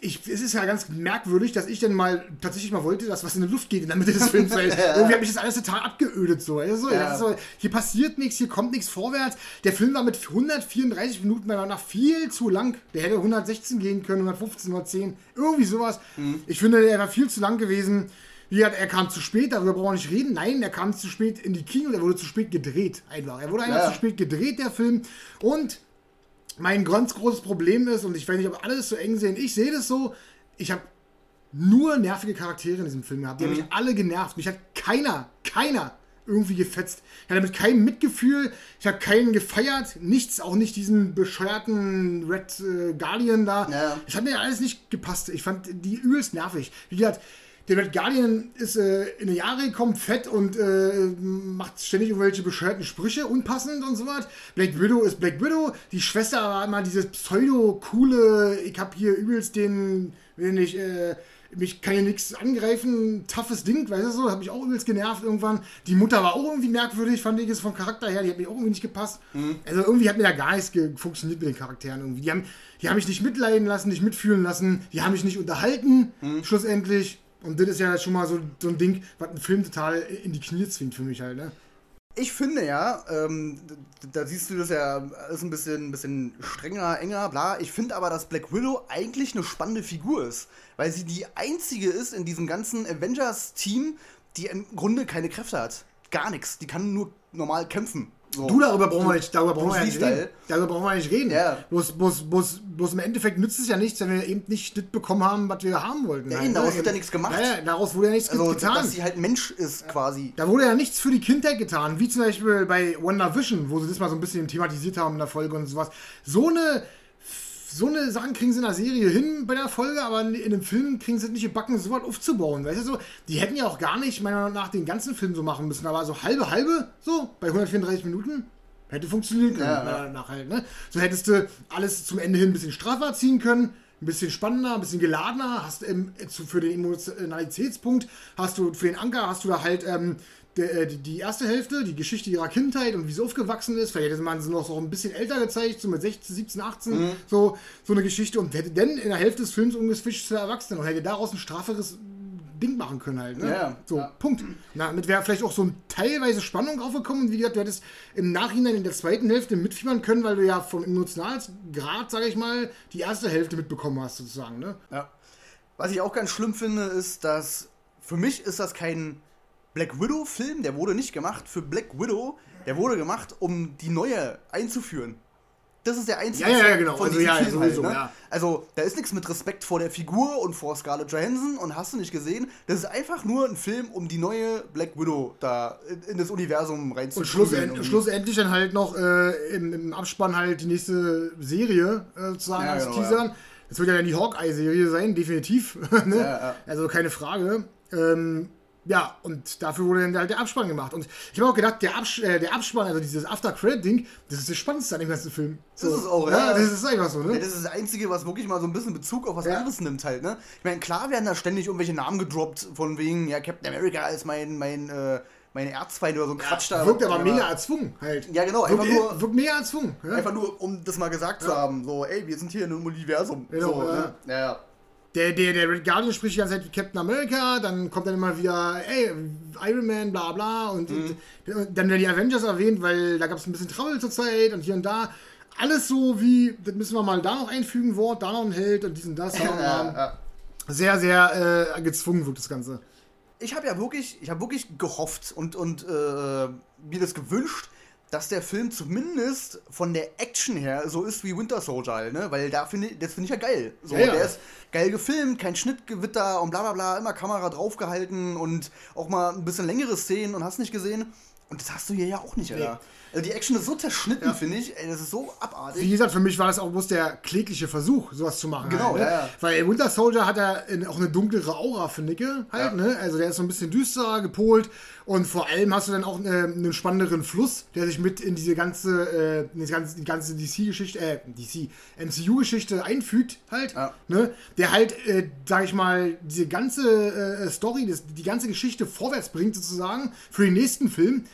[SPEAKER 2] ich, es ist ja ganz merkwürdig, dass ich dann mal tatsächlich mal wollte, dass was in die Luft geht in der Mitte des Films, weil irgendwie hat mich das alles total abgeödet so. weißt du so,
[SPEAKER 1] Ja.
[SPEAKER 2] so hier passiert nichts, hier kommt nichts vorwärts. Der Film war mit 134 Minuten meiner Meinung nach viel zu lang. Der hätte 116 gehen können, 115, 110, irgendwie sowas.
[SPEAKER 1] Mhm.
[SPEAKER 2] Ich finde, der war viel zu lang gewesen. Wie gesagt, er kam zu spät, darüber brauchen wir nicht reden. Nein, er kam zu spät in die Kino, der wurde zu spät gedreht. Einfach. Er wurde einfach
[SPEAKER 1] Ja.
[SPEAKER 2] zu spät gedreht, der Film. Und mein ganz großes Problem ist, und ich weiß nicht, ob alle das so eng sehen, ich sehe das so, ich habe nur nervige Charaktere in diesem Film gehabt. Die haben mich alle genervt. Mich hat keiner, keiner irgendwie gefetzt. Ich hatte mit keinem Mitgefühl, ich habe keinen gefeiert, nichts, auch nicht diesen bescheuerten Red äh, Guardian da.
[SPEAKER 1] Ja.
[SPEAKER 2] Das hat mir alles nicht gepasst. Ich fand die übelst nervig. Wie gesagt, der Red Guardian ist äh, in die Jahre gekommen, fett und äh, macht ständig irgendwelche bescheuerten Sprüche, unpassend und so was. Black Widow ist Black Widow. Die Schwester war immer dieses pseudo-coole, ich hab hier übelst den, wenn ich, äh, mich kann hier nichts angreifen, toughes Ding, weißt du so, hat mich auch übelst genervt irgendwann. Die Mutter war auch irgendwie merkwürdig, fand ich es vom Charakter her, die hat mir auch irgendwie nicht gepasst. Also irgendwie hat mir da gar nichts funktioniert mit den Charakteren irgendwie. Die haben, die haben mich nicht mitleiden lassen, nicht mitfühlen lassen, die haben mich nicht unterhalten, schlussendlich. Und das ist ja schon mal so, so ein Ding, was einen Film total in die Knie zwingt für mich halt, ne?
[SPEAKER 1] Ich finde ja, ähm, da siehst du das ja alles ein bisschen, ein bisschen strenger, enger, bla. Ich finde aber, dass Black Widow eigentlich eine spannende Figur ist, weil sie die einzige ist in diesem ganzen Avengers-Team, die im Grunde keine Kräfte hat. Gar nichts. Die kann nur normal kämpfen. So.
[SPEAKER 2] Du, darüber brauchen wir nicht, darüber brauchen wir nicht reden. Darüber brauchen wir nicht reden.
[SPEAKER 1] Ja.
[SPEAKER 2] Bloß, bloß, bloß, bloß im Endeffekt nützt es ja nichts, wenn wir eben nicht das bekommen haben, was wir haben wollten.
[SPEAKER 1] Ja, eben, daraus
[SPEAKER 2] ne?
[SPEAKER 1] wird ja nichts gemacht.
[SPEAKER 2] Ja, daraus wurde ja nichts
[SPEAKER 1] Also,
[SPEAKER 2] getan.
[SPEAKER 1] dass sie halt Mensch ist, quasi.
[SPEAKER 2] Da wurde ja nichts für die Kindheit getan, wie zum Beispiel bei WandaVision, wo sie das mal so ein bisschen thematisiert haben in der Folge und sowas. So eine, so eine Sachen kriegen sie in der Serie hin bei der Folge, aber in dem Film kriegen sie es nicht gebacken, sowas aufzubauen. Weißt du so? Die hätten ja auch gar nicht, meiner Meinung nach, den ganzen Film so machen müssen, aber so halbe, halbe, so, bei 134 Minuten. Hätte funktionieren können,
[SPEAKER 1] Ja, ja.
[SPEAKER 2] Halt, ne? So hättest du alles zum Ende hin ein bisschen straffer ziehen können, ein bisschen spannender, ein bisschen geladener, hast ähm, für den Emotionalitätspunkt, hast du für den Anker, hast du da halt ähm, der, äh, die, die erste Hälfte, die Geschichte ihrer Kindheit und wie sie aufgewachsen ist. Vielleicht hätte man sie noch so ein bisschen älter gezeigt, so mit 16, 17, 18, so, so eine Geschichte und hätte dann in der Hälfte des Films umgeswitcht zu Erwachsenen und hätte daraus ein strafferes Ding machen können halt. Ne?
[SPEAKER 1] Ja,
[SPEAKER 2] so,
[SPEAKER 1] ja.
[SPEAKER 2] Punkt. Na, damit wäre vielleicht auch so ein teilweise Spannung aufgekommen. Und wie gesagt, du hättest im Nachhinein in der zweiten Hälfte mitfiebern können, weil du ja vom Emotionalgrad, sage ich mal, die erste Hälfte mitbekommen hast, sozusagen. Ne?
[SPEAKER 1] Ja. Was ich auch ganz schlimm finde, ist, dass für mich ist das kein Black Widow-Film, der wurde nicht gemacht für Black Widow, der wurde gemacht, um die neue einzuführen. Das ist der einzige
[SPEAKER 2] Ja, ja, ja, genau.
[SPEAKER 1] von
[SPEAKER 2] Also, ja,
[SPEAKER 1] Film
[SPEAKER 2] sowieso,
[SPEAKER 1] halt, ne?
[SPEAKER 2] ja.
[SPEAKER 1] Also, da ist nichts mit Respekt vor der Figur und vor Scarlett Johansson und hast du nicht gesehen. Das ist einfach nur ein Film, um die neue Black Widow da in, das Universum
[SPEAKER 2] Und
[SPEAKER 1] reinzuführen.
[SPEAKER 2] schlussend, schlussendlich dann halt noch äh, im, im Abspann halt die nächste Serie äh, sozusagen
[SPEAKER 1] Ja,
[SPEAKER 2] als
[SPEAKER 1] genau,
[SPEAKER 2] Teasern. Das wird ja dann die Hawkeye-Serie sein, definitiv. ne? Also keine Frage. Ähm, ja, und dafür wurde dann halt der Abspann gemacht. Und ich habe auch gedacht, der, Abs äh, der Abspann, also dieses After-Credit-Ding, das ist das Spannendste an dem ganzen Film. So.
[SPEAKER 1] Das ist auch,
[SPEAKER 2] ja.
[SPEAKER 1] ja.
[SPEAKER 2] Das ist einfach so,
[SPEAKER 1] Ja,
[SPEAKER 2] ne?
[SPEAKER 1] das ist das Einzige, was wirklich mal so ein bisschen Bezug auf was
[SPEAKER 2] Ja.
[SPEAKER 1] anderes nimmt halt, ne? Ich meine, klar werden da ständig irgendwelche Namen gedroppt, von wegen, ja, Captain America ist mein, mein, äh, mein Erzfeind oder so ein Quatsch da.
[SPEAKER 2] Wirkt aber mega erzwungen halt.
[SPEAKER 1] Ja, genau,
[SPEAKER 2] Wirkt,
[SPEAKER 1] einfach nur-
[SPEAKER 2] wirkt mega erzwungen. Ja?
[SPEAKER 1] Einfach nur, um das mal gesagt zu haben, so, ey, wir sind hier in einem Universum.
[SPEAKER 2] Genau,
[SPEAKER 1] so,
[SPEAKER 2] ja.
[SPEAKER 1] ne? ja, ja.
[SPEAKER 2] Der, der, der Red Guardian spricht die ganze Zeit wie Captain America, dann kommt dann immer wieder, ey, Iron Man, bla bla, und
[SPEAKER 1] Mhm.
[SPEAKER 2] und dann werden die Avengers erwähnt, weil da gab es ein bisschen Trouble zur Zeit und hier und da. Alles so wie, das müssen wir mal da noch einfügen, Wort, da noch ein Held und dies und das.
[SPEAKER 1] Ja.
[SPEAKER 2] Sehr, sehr äh, gezwungen wird das Ganze.
[SPEAKER 1] Ich habe ja wirklich, ich habe wirklich gehofft und, und äh, mir das gewünscht, dass der Film zumindest von der Action her so ist wie Winter Soldier, halt, ne? Weil da finde ich, das finde ich ja geil. So,
[SPEAKER 2] Ja, ja.
[SPEAKER 1] Der ist geil gefilmt, kein Schnittgewitter und bla bla bla, immer Kamera draufgehalten und auch mal ein bisschen längere Szenen und hast nicht gesehen. Und das hast du hier ja auch nicht, Alter. Also die Action ist so zerschnitten, finde ich. Ey, das ist so abartig.
[SPEAKER 2] Wie gesagt, für mich war das auch bloß der klägliche Versuch, sowas zu machen.
[SPEAKER 1] Genau,
[SPEAKER 2] halt, ne?
[SPEAKER 1] ja, ja.
[SPEAKER 2] Weil Winter Soldier hat ja auch eine dunklere Aura, finde ich, halt,
[SPEAKER 1] Ja.
[SPEAKER 2] ne? Also der ist so ein bisschen düsterer, gepolt und vor allem hast du dann auch äh, einen spannenderen Fluss, der sich mit in diese ganze, äh, ganze, die ganze DC-Geschichte, äh, DC, MCU-Geschichte einfügt, halt,
[SPEAKER 1] Ja.
[SPEAKER 2] ne? Der halt, äh, sag ich mal, diese ganze äh, Story, das, die ganze Geschichte vorwärts bringt, sozusagen, für den nächsten Film.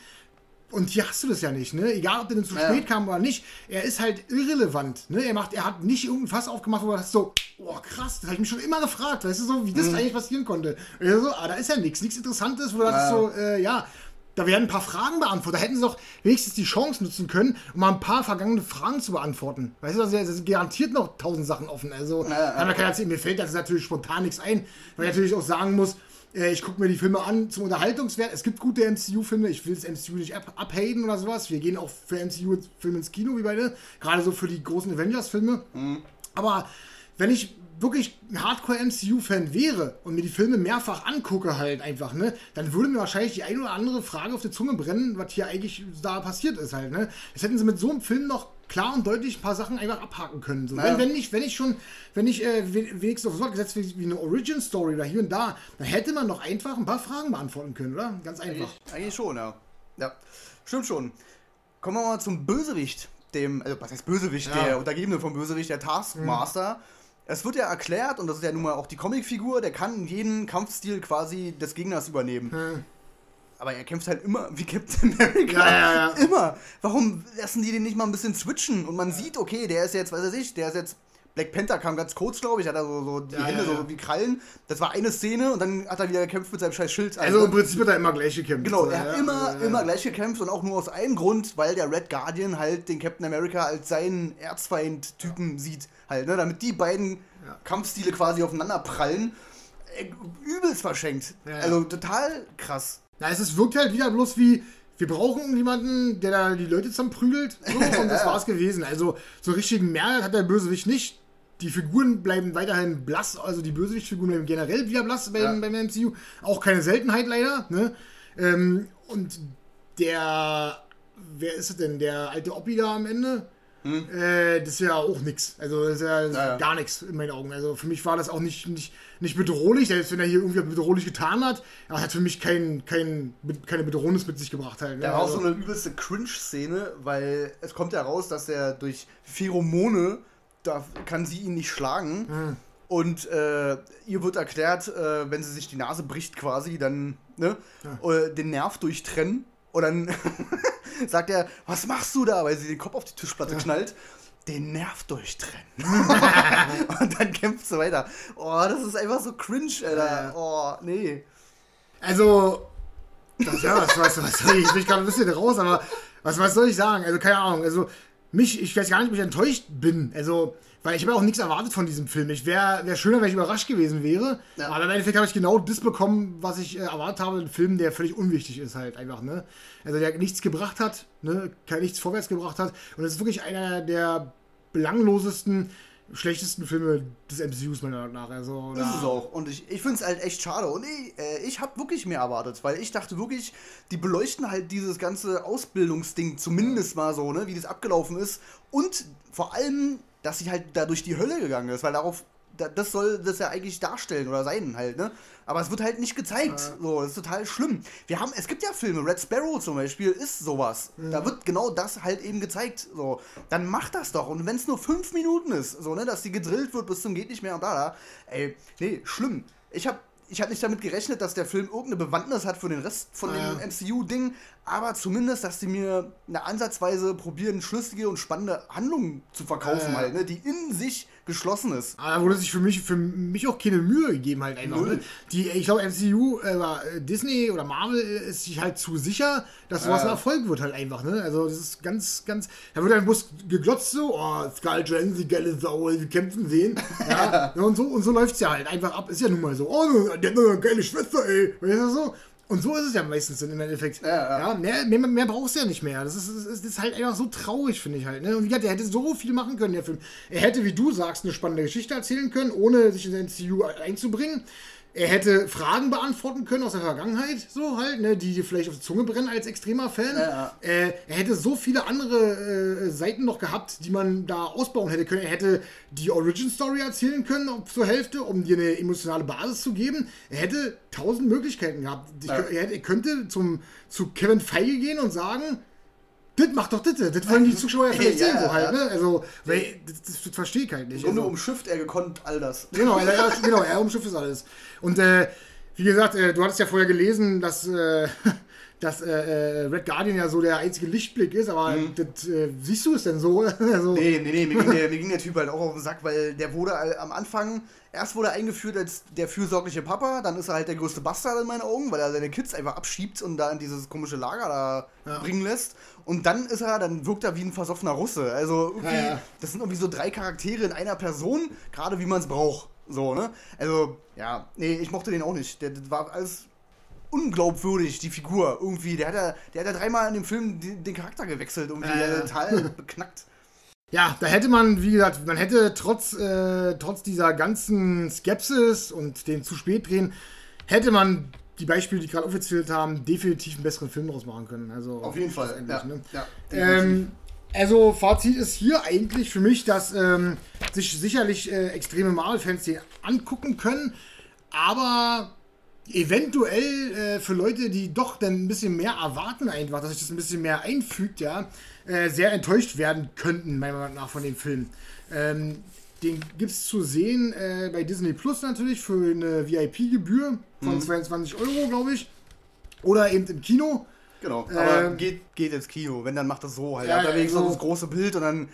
[SPEAKER 2] Und hier hast du das ja nicht, ne? Egal, ob der denn zu
[SPEAKER 1] Ja.
[SPEAKER 2] spät kam oder nicht, er ist halt irrelevant, ne? Er macht, er hat nicht irgendein Fass aufgemacht, wo hast so, oh krass, das habe ich mich schon immer gefragt, weißt du so, wie das
[SPEAKER 1] Mhm.
[SPEAKER 2] eigentlich passieren konnte. Und so, ah, da ist ja nichts, nichts Interessantes, wo du
[SPEAKER 1] Ja.
[SPEAKER 2] so, äh, ja, da werden ein paar Fragen beantwortet. Da hätten sie doch wenigstens die Chance nutzen können, um mal ein paar vergangene Fragen zu beantworten. Weißt du, also es sind garantiert noch tausend Sachen offen. Also,
[SPEAKER 1] Ja, ja.
[SPEAKER 2] kann mir fällt das natürlich spontan nichts ein, weil ich natürlich auch sagen muss, ich gucke mir die Filme an zum Unterhaltungswert. Es gibt gute MCU-Filme. Ich will das MCU nicht ab abhaten oder sowas. Wir gehen auch für MCU-Filme ins Kino, wie beide. Gerade so für die großen Avengers-Filme. Aber wenn ich wirklich ein Hardcore-MCU-Fan wäre und mir die Filme mehrfach angucke halt einfach, ne, dann würde mir wahrscheinlich die eine oder andere Frage auf die Zunge brennen, was hier eigentlich da passiert ist halt, ne. Das hätten sie mit so einem Film noch klar und deutlich ein paar Sachen einfach abhaken können. So.
[SPEAKER 1] Naja.
[SPEAKER 2] Wenn, wenn ich, wenn ich schon, wenn ich äh, we- wenigstens aufs Wort gesetzt wie, wie eine Origin-Story oder hier und da, dann hätte man doch einfach ein paar Fragen beantworten können, oder? Ganz einfach.
[SPEAKER 1] Eigentlich, eigentlich schon, ja. Ja, stimmt schon. Kommen wir mal zum Bösewicht, dem, also was heißt Bösewicht,
[SPEAKER 2] Ja.
[SPEAKER 1] der Untergebene vom Bösewicht, der Taskmaster. Es wird ja erklärt, und das ist ja nun mal auch die Comicfigur, der kann jeden Kampfstil quasi des Gegners übernehmen.
[SPEAKER 2] Hm.
[SPEAKER 1] Aber er kämpft halt immer wie Captain America.
[SPEAKER 2] Ja, ja, ja.
[SPEAKER 1] Immer. Warum lassen die den nicht mal ein bisschen switchen? Und man sieht, okay, der ist jetzt, was weiß ich, der ist jetzt. Black Panther kam ganz kurz, glaube ich, hat er so, so die
[SPEAKER 2] Ja,
[SPEAKER 1] Hände
[SPEAKER 2] ja, ja.
[SPEAKER 1] so wie Krallen. Das war eine Szene und dann hat er wieder gekämpft mit seinem scheiß Schild.
[SPEAKER 2] Also im Prinzip wird er immer gleich gekämpft.
[SPEAKER 1] Genau, er hat immer, immer gleich gekämpft und auch nur aus einem Grund, weil der Red Guardian halt den Captain America als seinen Erzfeind-Typen sieht. Halt, ne? Damit die beiden. Kampfstile quasi aufeinander prallen. Äh, übelst verschenkt. Also total krass.
[SPEAKER 2] Na, es ist, wirkt halt wieder bloß wie, wir brauchen jemanden, der da die Leute zusammenprügelt. So, und das war's gewesen. Also, so richtigen Mehrwert hat der Bösewicht nicht. Die Figuren bleiben weiterhin blass, also die Bösewichtfiguren bleiben generell wieder blass beim,
[SPEAKER 1] Ja.
[SPEAKER 2] beim MCU. Auch keine Seltenheit leider. Ne? Ähm, und der, wer ist es denn? Der alte Oppi da am Ende? Äh, das ist ja auch nix. Also das ist ja,
[SPEAKER 1] Hm. Ja, ja.
[SPEAKER 2] gar nichts in meinen Augen. Also für mich war das auch nicht, nicht, nicht bedrohlich, selbst wenn er hier irgendwie bedrohlich getan hat. Er hat für mich kein, kein, keine Bedrohnis mit sich gebracht halt. Ne?
[SPEAKER 1] Da war auch
[SPEAKER 2] Also-
[SPEAKER 1] so eine übelste Cringe-Szene, weil es kommt ja raus, dass er durch Pheromone, da kann sie ihn nicht schlagen.
[SPEAKER 2] Hm.
[SPEAKER 1] Und äh, ihr wird erklärt, äh, wenn sie sich die Nase bricht quasi, dann ne, äh, den Nerv durchtrennen. Und dann sagt er, was machst du da? Weil sie den Kopf auf die Tischplatte knallt. Den Nerv durchtrennen. und dann kämpft sie weiter. Oh, das ist einfach so cringe, Alter. Oh, nee.
[SPEAKER 2] Also, das, ja, was, was, was soll ich, ich bin gerade ein bisschen raus, aber was, was soll ich sagen? Also, keine Ahnung. Also, mich, ich weiß gar nicht, ob ich enttäuscht bin. Also, weil ich habe auch nichts erwartet von diesem Film. Ich wäre wär schöner, wenn ich überrascht gewesen wäre.
[SPEAKER 1] Ja.
[SPEAKER 2] Aber im Endeffekt habe ich genau das bekommen, was ich äh, erwartet habe. Ein Film, der völlig unwichtig ist, halt einfach, ne? Also, der nichts gebracht hat, ne? Kein, nichts vorwärts gebracht hat. Und es ist wirklich einer der belanglosesten, schlechtesten Filme des MCUs, meiner Meinung nach. Also,
[SPEAKER 1] Das
[SPEAKER 2] da-
[SPEAKER 1] ist es auch. Und ich, ich finde es halt echt schade. Und ich, äh, ich habe wirklich mehr erwartet, weil ich dachte wirklich, die beleuchten halt dieses ganze Ausbildungsding zumindest mal so, ne, wie das abgelaufen ist. Und vor allem, dass sie halt da durch die Hölle gegangen ist, weil darauf, da, das soll das ja eigentlich darstellen oder sein halt, ne? Aber es wird halt nicht gezeigt. So, das ist total schlimm. Wir haben, es gibt ja Filme, Red Sparrow zum Beispiel ist sowas. Da wird genau das halt eben gezeigt. So, dann macht das doch. Und wenn es nur fünf Minuten ist, so, ne, dass die gedrillt wird bis zum geht nicht mehr und da, da, ey, nee, schlimm. Ich habe ich hab nicht damit gerechnet, dass der Film irgendeine Bewandtnis hat für den Rest von
[SPEAKER 2] Ja.
[SPEAKER 1] dem MCU-Ding, aber zumindest, dass die mir eine Ansatzweise probieren, schlüssige und spannende Handlungen zu verkaufen,
[SPEAKER 2] Ja.
[SPEAKER 1] halt, ne, die in sich geschlossen ist.
[SPEAKER 2] Aber da wurde sich für mich, für mich auch keine Mühe gegeben halt einfach. Ne? Die, ich glaube, MCU, äh, oder Disney oder Marvel äh, ist sich halt zu sicher, dass sowas
[SPEAKER 1] Ja.
[SPEAKER 2] ein Erfolg wird halt einfach. Ne? Also das ist ganz, ganz, da wird dann bloß geglotzt so, oh, Skull Jen, die geile Sau, die kämpfen sehen. Ja, und so, und so läuft's ja halt einfach ab. Ist ja nun mal so, oh, der hat eine geile Schwester, ey. Weißt du so? Und so ist es ja meistens im Endeffekt.
[SPEAKER 1] Ja, ja.
[SPEAKER 2] mehr, mehr, mehr brauchst du ja nicht mehr. Das ist, das ist, halt einfach so traurig, finde ich halt. Ne? Und wie gesagt, er hätte so viel machen können, der Film. Er hätte, wie du sagst, eine spannende Geschichte erzählen können, ohne sich in den MCU einzubringen. Er hätte Fragen beantworten können aus der Vergangenheit, so halt, ne, die dir vielleicht auf die Zunge brennen als extremer Fan.
[SPEAKER 1] Ja.
[SPEAKER 2] Äh, er hätte so viele andere äh, Seiten noch gehabt, die man da ausbauen hätte können. Er hätte die Origin Story erzählen können zur Hälfte, um dir eine emotionale Basis zu geben. Er hätte tausend Möglichkeiten gehabt. Ich,
[SPEAKER 1] Ja.
[SPEAKER 2] er, hätte, er könnte zum, zu Kevin Feige gehen und sagen, das macht doch das, das wollen die Zuschauer ja vielleicht
[SPEAKER 1] Ja,
[SPEAKER 2] sehen, so
[SPEAKER 1] ja,
[SPEAKER 2] halt, ne? Also, weil, das, das, das verstehe ich halt nicht.
[SPEAKER 1] Im Grunde
[SPEAKER 2] Also-
[SPEAKER 1] umschifft er gekonnt all das.
[SPEAKER 2] Genau, er, er, genau, er umschifft ist alles. Und äh, wie gesagt, äh, du hattest ja vorher gelesen, dass, äh, dass äh, äh, Red Guardian ja so der einzige Lichtblick ist, aber das, äh, siehst du es denn so? also,
[SPEAKER 1] Nee, nee, nee, mir ging, der, mir ging der Typ halt auch auf den Sack, weil der wurde am Anfang, erst wurde er eingeführt als der fürsorgliche Papa, dann ist er halt der größte Bastard in meinen Augen, weil er seine Kids einfach abschiebt und da in dieses komische Lager da
[SPEAKER 2] Ja.
[SPEAKER 1] bringen lässt. Und dann ist er, dann wirkt er wie ein versoffener Russe. Also irgendwie,
[SPEAKER 2] Ja,
[SPEAKER 1] das sind irgendwie so drei Charaktere in einer Person, gerade wie man es braucht. So, ne? Also, ja, nee, ich mochte den auch nicht. Der, das war alles unglaubwürdig, die Figur. Irgendwie, der hat ja, der hat ja dreimal in dem Film den, den Charakter gewechselt.
[SPEAKER 2] Ja.
[SPEAKER 1] der total beknackt.
[SPEAKER 2] Ja, da hätte man, wie gesagt, man hätte trotz, äh, trotz dieser ganzen Skepsis und dem zu spät drehen, hätte man die Beispiele, die gerade aufgezählt haben, definitiv einen besseren Film draus machen können. Also
[SPEAKER 1] Auf jeden Fall. Ja,
[SPEAKER 2] ne?
[SPEAKER 1] ja,
[SPEAKER 2] Ähm, also Fazit ist hier eigentlich für mich, dass ähm, sich sicherlich äh, extreme Marvel-Fans den angucken können, aber eventuell äh, für Leute, die doch dann ein bisschen mehr erwarten einfach, dass sich das ein bisschen mehr einfügt, ja, äh, sehr enttäuscht werden könnten, meiner Meinung nach, von dem Film. Ähm, den gibt es zu sehen äh, bei Disney Plus natürlich für eine VIP-Gebühr von 22 Euro, glaube ich. Oder eben im Kino.
[SPEAKER 1] Genau, aber
[SPEAKER 2] Ähm,
[SPEAKER 1] geht, geht ins Kino, wenn dann macht das so halt.
[SPEAKER 2] Ja,
[SPEAKER 1] da wenigstens
[SPEAKER 2] so.
[SPEAKER 1] noch das große Bild und dann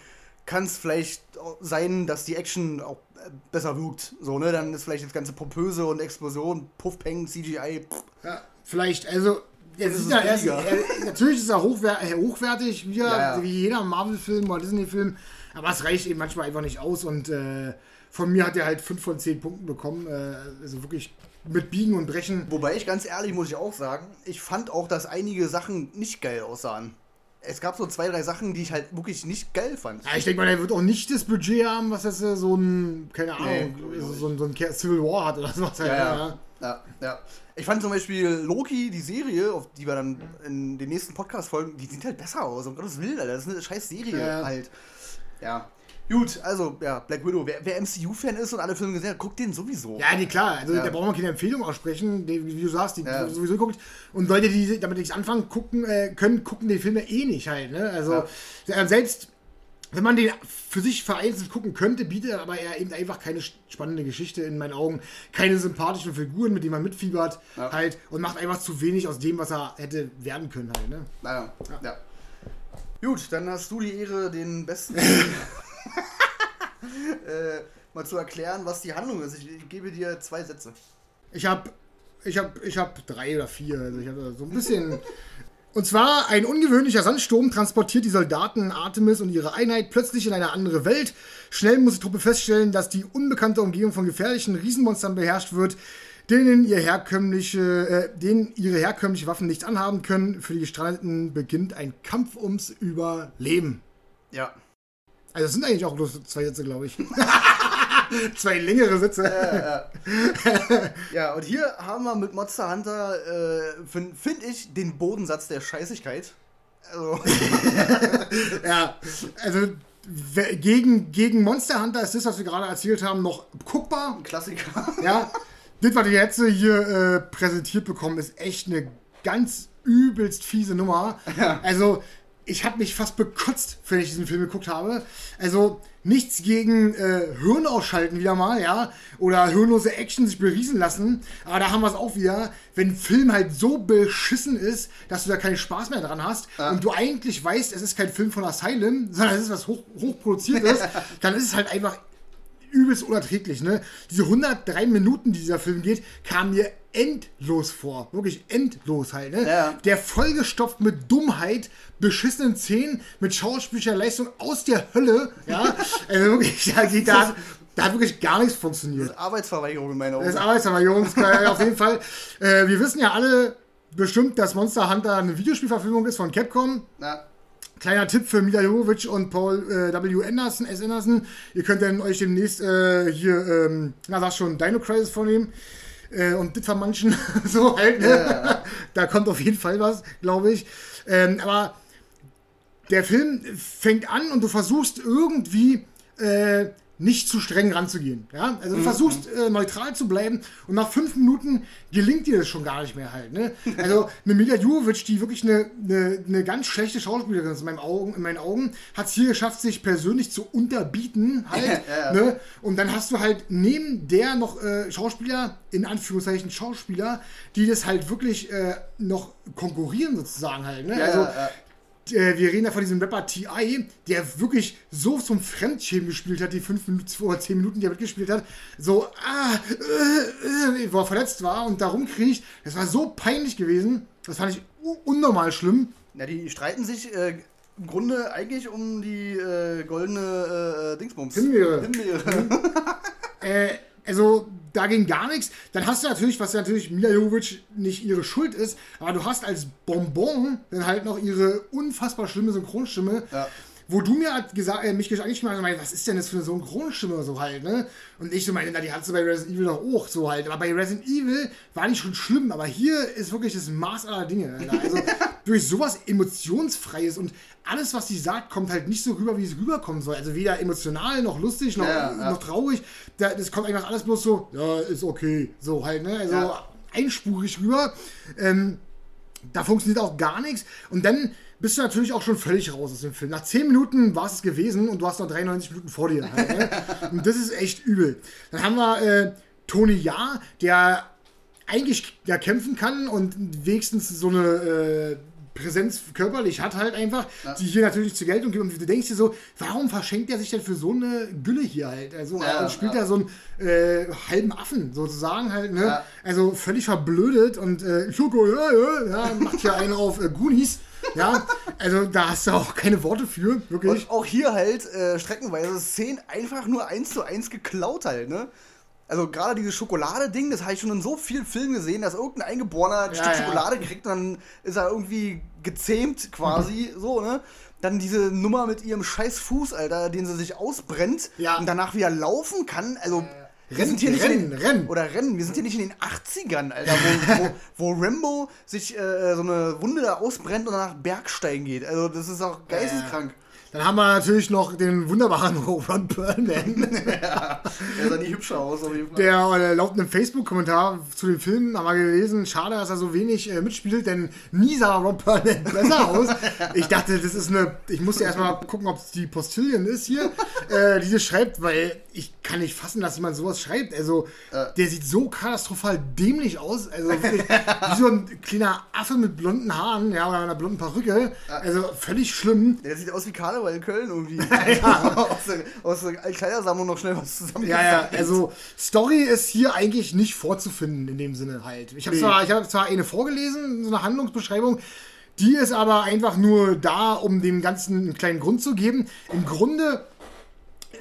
[SPEAKER 1] kann es vielleicht sein, dass die Action auch äh, besser wirkt. So, ne? Dann ist vielleicht das ganze Pompöse und Explosion, Puffpeng, CGI. Pff,
[SPEAKER 2] Ja, vielleicht, also. Es
[SPEAKER 1] ist
[SPEAKER 2] ist ja er, natürlich ist er hochwer äh, hochwertig, wieder,
[SPEAKER 1] Ja, ja.
[SPEAKER 2] wie jeder Marvel-Film oder Disney-Film, aber es reicht eben manchmal einfach nicht aus und äh, von mir hat er halt 5 von 10 Punkten bekommen, äh, also wirklich mit Biegen und Brechen.
[SPEAKER 1] Wobei ich ganz ehrlich muss ich auch sagen, ich fand auch, dass einige Sachen nicht geil aussahen. Es gab so zwei, drei Sachen, die ich halt wirklich nicht geil fand.
[SPEAKER 2] Ja, ich denke mal, er wird auch nicht das Budget haben, was das äh, so ein, keine Ahnung,
[SPEAKER 1] auch
[SPEAKER 2] so, ein, so ein Civil War hat oder sowas. halt,
[SPEAKER 1] Ja, ja. Ja, ja. Ich fand zum Beispiel Loki, die Serie, auf die wir dann in den nächsten Podcast folgen, die sieht halt besser aus. Um Gottes Willen, Alter. Das ist eine scheiß Serie
[SPEAKER 2] Ja.
[SPEAKER 1] halt. Ja. Gut, also, ja, Black Widow. Wer, wer MCU-Fan ist und alle Filme gesehen hat, guckt den sowieso.
[SPEAKER 2] Ja, nee, klar. Also
[SPEAKER 1] Ja.
[SPEAKER 2] da brauchen wir keine Empfehlung aussprechen, die, wie du sagst, die
[SPEAKER 1] Ja.
[SPEAKER 2] sowieso guckt. Und Leute, die damit nichts anfangen gucken, äh, können, gucken den Film ja eh nicht halt. Ne? Also äh, selbst wenn man den für sich vereinzelt gucken könnte, bietet er aber er eben einfach keine spannende Geschichte in meinen Augen, keine sympathischen Figuren, mit denen man mitfiebert,
[SPEAKER 1] Ja.
[SPEAKER 2] halt und macht einfach zu wenig aus dem, was er hätte werden können halt. Ne?
[SPEAKER 1] Naja, ja. Gut, dann hast du die Ehre, den besten äh, mal zu erklären, was die Handlung ist. Ich, ich gebe dir zwei Sätze.
[SPEAKER 2] Ich habe ich hab, ich hab drei oder vier. Also ich habe so ein bisschen. Und zwar ein ungewöhnlicher Sandsturm transportiert die Soldaten Artemis und ihre Einheit plötzlich in eine andere Welt. Schnell muss die Truppe feststellen, dass die unbekannte Umgebung von gefährlichen Riesenmonstern beherrscht wird, denen, ihr herkömmliche, äh, denen ihre herkömmliche Waffen nichts anhaben können. Für die Gestrandeten beginnt ein Kampf ums Überleben.
[SPEAKER 1] Ja.
[SPEAKER 2] Also das sind eigentlich auch bloß zwei Sätze, glaube ich. zwei längere Sätze.
[SPEAKER 1] Ja, und hier haben wir mit Monster Hunter, äh, finde find ich, den Bodensatz der Scheißigkeit. Also,
[SPEAKER 2] Ja, also gegen, gegen Monster Hunter ist das, was wir gerade erzählt haben, noch guckbar.
[SPEAKER 1] ein Klassiker.
[SPEAKER 2] Ja, das, was wir jetzt hier äh, präsentiert bekommen, ist echt eine ganz übelst fiese Nummer. Also, ich habe mich fast bekotzt, wenn ich diesen Film geguckt habe. Also, nichts gegen äh, Hirn ausschalten wieder mal, ja, oder hirnlose Action sich beriesen lassen. Aber da haben wir es auch wieder, wenn ein Film halt so beschissen ist, dass du da keinen Spaß mehr dran hast und du eigentlich weißt, es ist kein Film von Asylum, sondern es ist was hoch, hochproduziertes, dann ist es halt einfach übelst unerträglich, ne? Diese 103 Minuten, die dieser Film geht, kamen mir endlos vor. Wirklich endlos halt, ne?
[SPEAKER 1] Ja.
[SPEAKER 2] Der vollgestopft mit Dummheit, beschissenen Szenen, mit schauspielerischer Leistung aus der Hölle, ja? also wirklich, da, geht da, da hat wirklich gar nichts funktioniert.
[SPEAKER 1] Arbeitsverweigerung in meiner Augen.
[SPEAKER 2] Das ist Arbeitsverweigerung, auf jeden Fall. Äh, wir wissen ja alle bestimmt, dass Monster Hunter eine Videospielverfilmung ist von Capcom.
[SPEAKER 1] Na,
[SPEAKER 2] Kleiner Tipp für Mila Jovovich und Paul äh, W. Anderson, S. Anderson. Ihr könnt dann euch demnächst äh, hier, ähm, na sag schon, Dino Crisis vornehmen. Äh, und das manchen so halt. Ne? da kommt auf jeden Fall was, glaube ich. Ähm, aber der Film fängt an und du versuchst irgendwie äh, nicht zu streng ranzugehen. Ja? Also du versuchst äh, neutral zu bleiben und nach fünf Minuten gelingt dir das schon gar nicht mehr halt. Ne? Also eine Mila Jovovich, die wirklich eine, eine, eine ganz schlechte Schauspielerin ist in, meinem Augen, in meinen Augen, hat es hier geschafft, sich persönlich zu unterbieten halt.
[SPEAKER 1] Ja.
[SPEAKER 2] Ne? Und dann hast du halt neben der noch äh, Schauspieler, in Anführungszeichen Schauspieler, die das halt wirklich äh, noch konkurrieren sozusagen halt. Ne?
[SPEAKER 1] Ja,
[SPEAKER 2] also. Äh, wir reden ja von diesem Rapper T.I., der wirklich so zum Fremdschämen gespielt hat, die fünf Minuten oder zehn Minuten, die er mitgespielt hat, so, ah, äh, äh, wo er verletzt war und da rumkriecht. Das war so peinlich gewesen. Das fand ich unnormal schlimm.
[SPEAKER 1] na, die streiten sich äh, im Grunde eigentlich um die äh, goldene äh, Dingsbums.
[SPEAKER 2] Himbeere.
[SPEAKER 1] Himbeere.
[SPEAKER 2] Äh, also, da ging gar nichts. Dann hast du natürlich, was natürlich Mila Jovovich nicht ihre Schuld ist, aber du hast als Bonbon dann halt noch ihre unfassbar schlimme Synchronstimme,
[SPEAKER 1] Ja.
[SPEAKER 2] wo du mir hat gesagt, äh, mich eigentlich mal gemeint, was ist denn das für eine Synchronstimme so halt, ne? Und ich so meine, na, die hattest du bei Resident Evil doch auch so halt. Aber bei Resident Evil war die schon schlimm, aber hier ist wirklich das Maß aller Dinge. Alter. Also durch sowas Emotionsfreies und alles, was sie sagt, kommt halt nicht so rüber, wie es rüberkommen soll. Also weder emotional, noch lustig, noch,
[SPEAKER 1] Ja, ja.
[SPEAKER 2] noch traurig. Da, das kommt einfach alles bloß so, ja, ist okay. So halt, ne? Also
[SPEAKER 1] Ja.
[SPEAKER 2] einspurig rüber. Ähm, da funktioniert auch gar nichts. Und dann bist du natürlich auch schon völlig raus aus dem Film. Nach 10 Minuten war es gewesen und du hast noch 93 Minuten vor dir. Halt, ne? Und das ist echt übel. Dann haben wir äh, Tony Ja, der eigentlich ja kämpfen kann und wenigstens so eine äh, Präsenz körperlich hat halt einfach, die hier natürlich zu Geld umgeht. Und du denkst dir so, warum verschenkt er sich denn für so eine Gülle hier halt? Also
[SPEAKER 1] Ja,
[SPEAKER 2] und spielt
[SPEAKER 1] ja.
[SPEAKER 2] da so einen äh, halben Affen sozusagen halt, ne?
[SPEAKER 1] Ja.
[SPEAKER 2] Also völlig verblödet und äh, Schoko, ja, ja, ja, macht ja einen auf äh, Goonies. Ja, also da hast du auch keine Worte für, wirklich.
[SPEAKER 1] Und auch hier halt äh, streckenweise Szenen einfach nur eins zu eins geklaut halt, ne? Also gerade dieses Schokolade-Ding, das habe ich schon in so vielen Filmen gesehen, dass irgendein Eingeborener ein
[SPEAKER 2] Ja,
[SPEAKER 1] Stück
[SPEAKER 2] ja.
[SPEAKER 1] Schokolade kriegt und dann ist er irgendwie gezähmt quasi, so, ne? Dann diese Nummer mit ihrem scheiß Fuß, Alter, den sie sich ausbrennt
[SPEAKER 2] Ja.
[SPEAKER 1] und danach wieder laufen kann. Also, wir
[SPEAKER 2] Rennen,
[SPEAKER 1] sind hier nicht in
[SPEAKER 2] rennen,
[SPEAKER 1] den,
[SPEAKER 2] rennen.
[SPEAKER 1] Oder rennen. Wir sind hier nicht in den 80ern, Alter, wo, wo, wo Rambo sich äh, so eine Wunde da ausbrennt und danach Bergsteigen geht. Also, das ist auch geisteskrank.
[SPEAKER 2] Dann haben wir natürlich noch den wunderbaren Ron Perlman.
[SPEAKER 1] Der sah nie hübscher aus, auf jeden Fall.
[SPEAKER 2] Der äh, laut einem Facebook-Kommentar zu dem Film haben wir gelesen, schade, dass er so wenig äh, mitspielt, denn nie sah Ron Perlman besser aus. Ich dachte, das ist eine. Ich musste erstmal gucken, ob es die Postillion ist hier, äh, die das schreibt, weil ich kann nicht fassen, dass jemand sowas schreibt. Also, der sieht so katastrophal dämlich aus. Also, wirklich, wie so ein kleiner Affe mit blonden Haaren, ja, oder einer blonden Perücke. Also, völlig schlimm.
[SPEAKER 1] Der sieht aus wie Karneval in Köln irgendwie. aus, der, aus der Kleidersammlung noch schnell was zusammen.
[SPEAKER 2] Ja, ja, also Story ist hier eigentlich nicht vorzufinden in dem Sinne halt. Ich habe
[SPEAKER 1] Nee.
[SPEAKER 2] zwar, ich habe zwar eine vorgelesen, so eine Handlungsbeschreibung, die ist aber einfach nur da, um dem Ganzen einen kleinen Grund zu geben. Im Grunde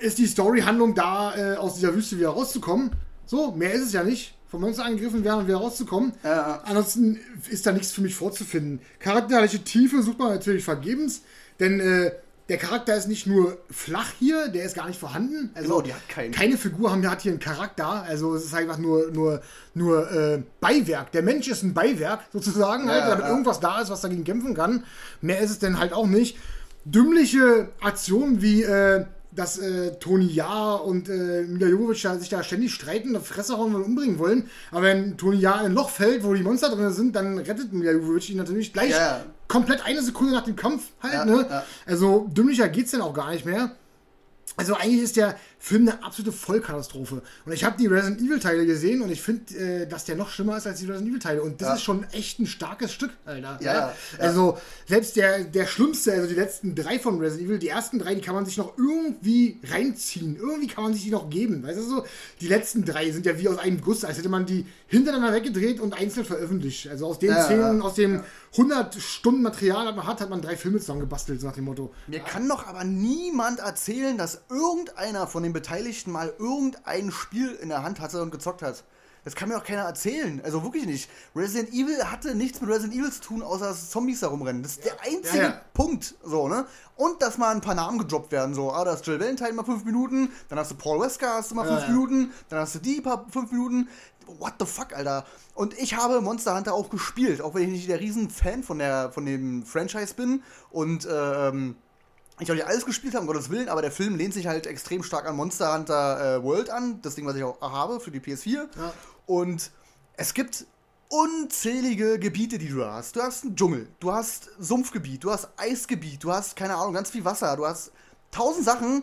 [SPEAKER 2] ist die Story-Handlung da, äh, aus dieser Wüste wieder rauszukommen. So, mehr ist es ja nicht. Vom Monster angegriffen werden und wieder rauszukommen.
[SPEAKER 1] Ja.
[SPEAKER 2] Ansonsten ist da nichts für mich vorzufinden. Charakterliche Tiefe sucht man natürlich vergebens, denn äh, der Charakter ist nicht nur flach hier, der ist gar nicht vorhanden. Also
[SPEAKER 1] Genau, die hat keinen.
[SPEAKER 2] Keine Figur haben, hat hier einen Charakter. Also es ist einfach nur, nur, nur äh, Beiwerk. Der Mensch ist ein Beiwerk sozusagen, halt,
[SPEAKER 1] Ja,
[SPEAKER 2] damit
[SPEAKER 1] ja.
[SPEAKER 2] irgendwas da ist, was dagegen kämpfen kann. Mehr ist es denn halt auch nicht. Dümmliche Aktionen wie äh, dass äh, Toni Ja und äh, Mila Jovovich da, sich da ständig streiten, auf Fresse hauen und umbringen wollen. Aber wenn Toni Ja in ein Loch fällt, wo die Monster drin sind, dann rettet Mila Jovovich ihn natürlich gleich
[SPEAKER 1] ja.
[SPEAKER 2] Komplett eine Sekunde nach dem Kampf halt.
[SPEAKER 1] Ja,
[SPEAKER 2] ne?
[SPEAKER 1] ja.
[SPEAKER 2] Also dümmlicher geht's denn auch gar nicht mehr. Also eigentlich ist der Film eine absolute Vollkatastrophe. Und ich habe die Resident Evil Teile gesehen und ich finde, äh, dass der noch schlimmer ist als die Resident Evil Teile. Und das
[SPEAKER 1] Ja.
[SPEAKER 2] ist schon echt ein starkes Stück, Alter.
[SPEAKER 1] Ja, ja.
[SPEAKER 2] Also selbst der, der schlimmste, also die letzten drei von Resident Evil, die ersten drei, die kann man sich noch irgendwie reinziehen. Irgendwie kann man sich die noch geben. Weißt du so? Die letzten drei sind ja wie aus einem Guss, als hätte man die hintereinander weggedreht und einzeln veröffentlicht. Also aus den Szenen, aus dem 100 Stunden Material, das man hat, hat man drei Filme zusammengebastelt, so nach dem Motto.
[SPEAKER 1] Mir kann doch aber niemand erzählen, dass irgendeiner von den Beteiligten mal irgendein Spiel in der Hand hatte und gezockt hat. Das kann mir doch keiner erzählen. Also wirklich nicht. Resident Evil hatte nichts mit Resident Evil zu tun, außer dass Zombies da rumrennen. Das ist der einzige
[SPEAKER 2] Ja, ja.
[SPEAKER 1] Punkt. So, ne? Und dass mal ein paar Namen gedroppt werden. So, ah, da ist Jill Valentine mal fünf Minuten, dann hast du Paul Wesker, hast du mal fünf
[SPEAKER 2] ja.
[SPEAKER 1] Minuten, dann hast du die paar fünf Minuten. What the fuck, Alter? Und ich habe Monster Hunter auch gespielt, auch wenn ich nicht der riesen Fan von, der, von dem Franchise bin. Und ähm, ich auch nicht alles gespielt habe, um Gottes Willen, aber der Film lehnt sich halt extrem stark an Monster Hunter äh, World an, das Ding, was ich auch habe für die PS4.
[SPEAKER 2] Ja.
[SPEAKER 1] Und es gibt unzählige Gebiete, die du da hast. Du hast einen Dschungel, du hast Sumpfgebiet, du hast Eisgebiet, du hast, keine Ahnung, ganz viel Wasser, du hast tausend Sachen.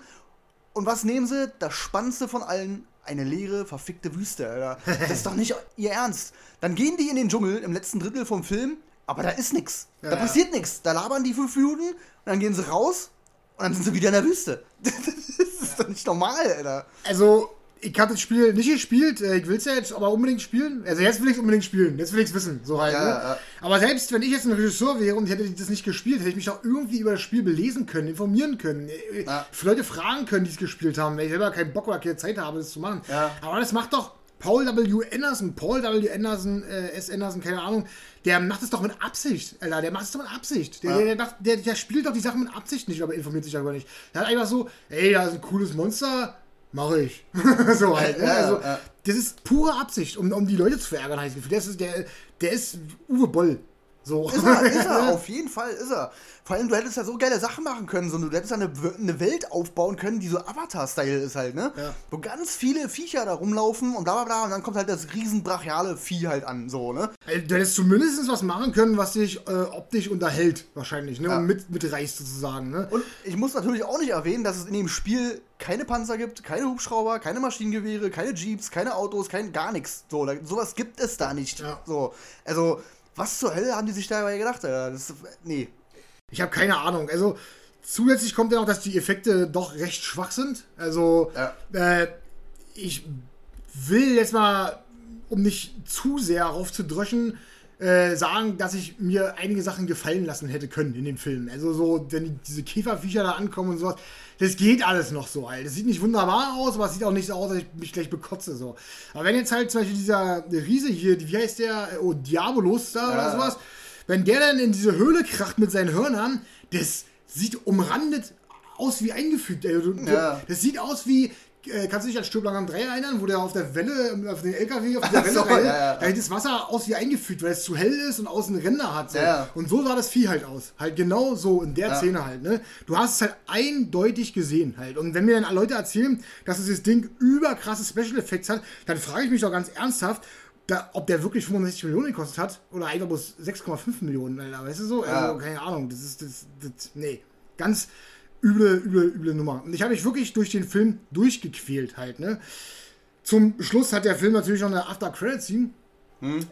[SPEAKER 1] Und was nehmen sie? Das Spannendste von allen, eine leere, verfickte Wüste, Alter. Das ist doch nicht ihr Ernst. Dann gehen die in den Dschungel im letzten Drittel vom Film, aber da ist nichts. Da
[SPEAKER 2] Ja.
[SPEAKER 1] passiert nichts. Da labern die fünf Minuten und dann gehen sie raus und dann sind sie wieder in der Wüste. Das ist doch nicht normal, Alter.
[SPEAKER 2] Also, ich habe das Spiel nicht gespielt, äh, ich will es ja jetzt aber unbedingt spielen. Also jetzt will ich es unbedingt spielen, jetzt will ich es wissen, so halt.
[SPEAKER 1] Ja,
[SPEAKER 2] ne?
[SPEAKER 1] ja.
[SPEAKER 2] Aber selbst wenn ich jetzt ein Regisseur wäre und ich hätte das nicht gespielt, hätte ich mich doch irgendwie über das Spiel belesen können, informieren können, äh,
[SPEAKER 1] Ja.
[SPEAKER 2] für Leute fragen können, die es gespielt haben, weil ich selber keinen Bock oder keine Zeit habe, das zu machen.
[SPEAKER 1] Ja.
[SPEAKER 2] Aber das macht doch Paul W. Anderson, Paul W. Anderson, äh, S. Anderson, keine Ahnung, der macht es doch mit Absicht, Alter. Der macht es doch mit Absicht. Der,
[SPEAKER 1] Ja.
[SPEAKER 2] der, der, der, spielt doch die Sachen mit Absicht nicht, aber informiert sich darüber nicht. Der hat einfach so, ey, da ist ein cooles Monster, mache ich. so halt. Ne?
[SPEAKER 1] Ja,
[SPEAKER 2] Also,
[SPEAKER 1] ja.
[SPEAKER 2] das ist pure Absicht, um, um die Leute zu verärgern, das Gefühl. Der ist, der, der ist Uwe Boll. So.
[SPEAKER 1] Ist er, ist er, auf jeden Fall ist er. Vor allem, du hättest ja so geile Sachen machen können, so, du hättest ja eine, eine Welt aufbauen können, die so Avatar-Style ist halt, ne?
[SPEAKER 2] Ja.
[SPEAKER 1] Wo ganz viele Viecher da rumlaufen und bla bla bla und dann kommt halt das riesen brachiale Vieh halt an, so, ne?
[SPEAKER 2] Du hättest zumindest was machen können, was dich äh, optisch unterhält, wahrscheinlich, ne?
[SPEAKER 1] Ja.
[SPEAKER 2] Und mit, mitreißt sozusagen, ne?
[SPEAKER 1] Und ich muss natürlich auch nicht erwähnen, dass es in dem Spiel keine Panzer gibt, keine Hubschrauber, keine Maschinengewehre, keine Jeeps, keine Autos, kein gar nichts. So, da, sowas gibt es da nicht.
[SPEAKER 2] Ja.
[SPEAKER 1] So, also, was zur Hölle haben die sich dabei gedacht, Alter? Das, nee.
[SPEAKER 2] Ich habe keine Ahnung. Also zusätzlich kommt ja noch, dass die Effekte doch recht schwach sind. Also
[SPEAKER 1] Ja.
[SPEAKER 2] äh, ich will jetzt mal, um nicht zu sehr aufzudröschen, äh, sagen, dass ich mir einige Sachen gefallen lassen hätte können in dem Film. Also so, wenn die, diese Käferviecher da ankommen und sowas, das geht alles noch so halt. Das sieht nicht wunderbar aus, aber es sieht auch nicht so aus, dass ich mich gleich bekotze so. Aber wenn jetzt halt zum Beispiel dieser Riese hier, wie heißt der, oh, Diabolos da oder
[SPEAKER 1] Ja.
[SPEAKER 2] sowas, wenn der dann in diese Höhle kracht mit seinen Hörnern, das sieht umrandet aus wie eingefügt. Also,
[SPEAKER 1] Ja.
[SPEAKER 2] Das sieht aus wie, kannst du dich an Stirb langsam 3 erinnern, wo der auf der Welle, auf den LKW, auf der Welle
[SPEAKER 1] so, ja, ja.
[SPEAKER 2] da sieht das Wasser aus wie eingefügt, weil es zu hell ist und außen Ränder hat. So.
[SPEAKER 1] Ja.
[SPEAKER 2] Und so sah das Vieh halt aus. Halt genau so in der. Szene halt. Ne? Du hast es halt eindeutig gesehen halt. Und wenn mir dann Leute erzählen, dass dieses Ding überkrasse Special Effects hat, dann frage ich mich doch ganz ernsthaft, da, ob der wirklich 65 Millionen gekostet hat oder einfach bloß 6,5 Millionen, Alter. Weißt du so?
[SPEAKER 1] Ja.
[SPEAKER 2] Also, keine Ahnung. Das ist, das, das, nee. Ganz üble, üble, üble Nummer. Und ich habe mich wirklich durch den Film durchgequält halt, ne? Zum Schluss hat der Film natürlich noch eine After-Credit-Scene.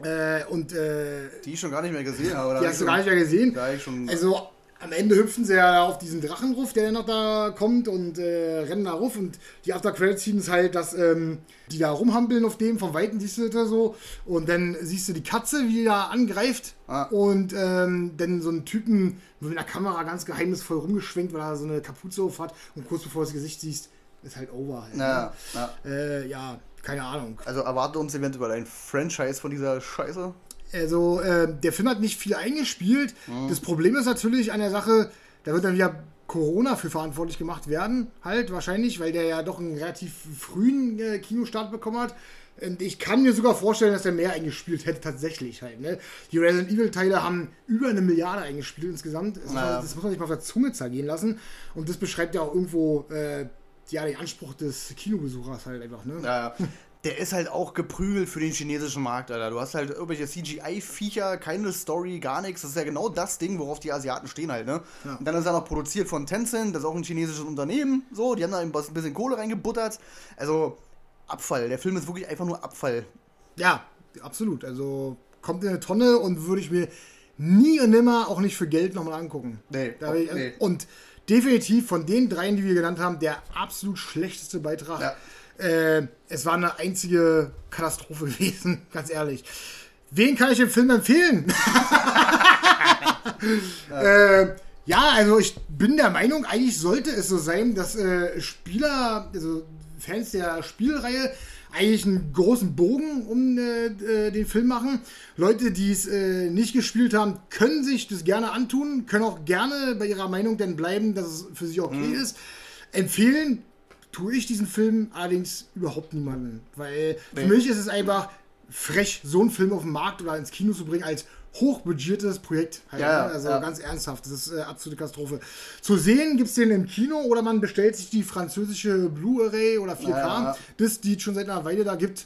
[SPEAKER 2] Äh, und äh,
[SPEAKER 1] Die ich schon gar nicht mehr gesehen habe.
[SPEAKER 2] die hast du gar nicht mehr gesehen.
[SPEAKER 1] Da hab ich schon.
[SPEAKER 2] Also am Ende hüpfen sie ja auf diesen Drachenruf, der noch da kommt und äh, rennen da ruf. Und die After Credit Scene ist halt, dass ähm, die da rumhampeln auf dem, vom Weiten siehst du das so. Und dann siehst du die Katze, wie die da angreift.
[SPEAKER 1] Ah.
[SPEAKER 2] Und ähm, dann so einen Typen mit einer Kamera ganz geheimnisvoll rumgeschwenkt, weil er so eine Kapuze auf hat. Und kurz bevor du das Gesicht siehst, ist halt over. Halt,
[SPEAKER 1] ja, ja.
[SPEAKER 2] ne? äh, ja, keine Ahnung.
[SPEAKER 1] Also erwartet uns eventuell ein Franchise von dieser Scheiße.
[SPEAKER 2] Also, äh, der Film hat nicht viel eingespielt. Das Problem ist natürlich an der Sache, da wird dann wieder Corona für verantwortlich gemacht werden, halt wahrscheinlich, weil der ja doch einen relativ frühen äh, Kinostart bekommen hat. Und ich kann mir sogar vorstellen, dass er mehr eingespielt hätte, tatsächlich halt. Ne? Die Resident Evil-Teile haben über eine Milliarde eingespielt insgesamt. Das,
[SPEAKER 1] Naja.
[SPEAKER 2] das muss man sich mal auf der Zunge zergehen lassen. Und das beschreibt ja auch irgendwo äh, ja, den Anspruch des Kinobesuchers halt einfach. Ne?
[SPEAKER 1] Ja, der ist halt auch geprügelt für den chinesischen Markt, Alter. Du hast halt irgendwelche CGI-Viecher, keine Story, gar nichts. Das ist ja genau das Ding, worauf die Asiaten stehen halt, ne?
[SPEAKER 2] Ja.
[SPEAKER 1] Und dann ist er noch produziert von Tencent, das ist auch ein chinesisches Unternehmen, so. Die haben da ein bisschen Kohle reingebuttert. Also, Abfall. Der Film ist wirklich einfach nur Abfall.
[SPEAKER 2] Ja, absolut. Also kommt in eine Tonne und würde ich mir nie und nimmer auch nicht für Geld nochmal angucken.
[SPEAKER 1] Nee,
[SPEAKER 2] Da ich,
[SPEAKER 1] nee.
[SPEAKER 2] Und definitiv von den dreien, die wir genannt haben, der absolut schlechteste Beitrag.
[SPEAKER 1] Ja.
[SPEAKER 2] Äh, es war eine einzige Katastrophe gewesen, ganz ehrlich. Wen kann ich dem Film empfehlen? äh, ja, also ich bin der Meinung, eigentlich sollte es so sein, dass äh, Spieler, also Fans der Spielreihe, eigentlich einen großen Bogen um äh, äh, den Film machen. Leute, die es äh, nicht gespielt haben, können sich das gerne antun, können auch gerne bei ihrer Meinung dann bleiben, dass es für sie okay ist. Empfehlen tue ich diesen Film allerdings überhaupt niemanden, weil für
[SPEAKER 1] Nee.
[SPEAKER 2] mich ist es einfach frech, so einen Film auf den Markt oder ins Kino zu bringen als hochbudgetiertes Projekt. Halt,
[SPEAKER 1] Ja,
[SPEAKER 2] ne? Also
[SPEAKER 1] ja.
[SPEAKER 2] ganz ernsthaft, das ist äh, absolute Katastrophe. Zu sehen gibt es den im Kino oder man bestellt sich die französische Blu-ray oder 4K,
[SPEAKER 1] Ja,
[SPEAKER 2] das die es schon seit einer Weile da gibt.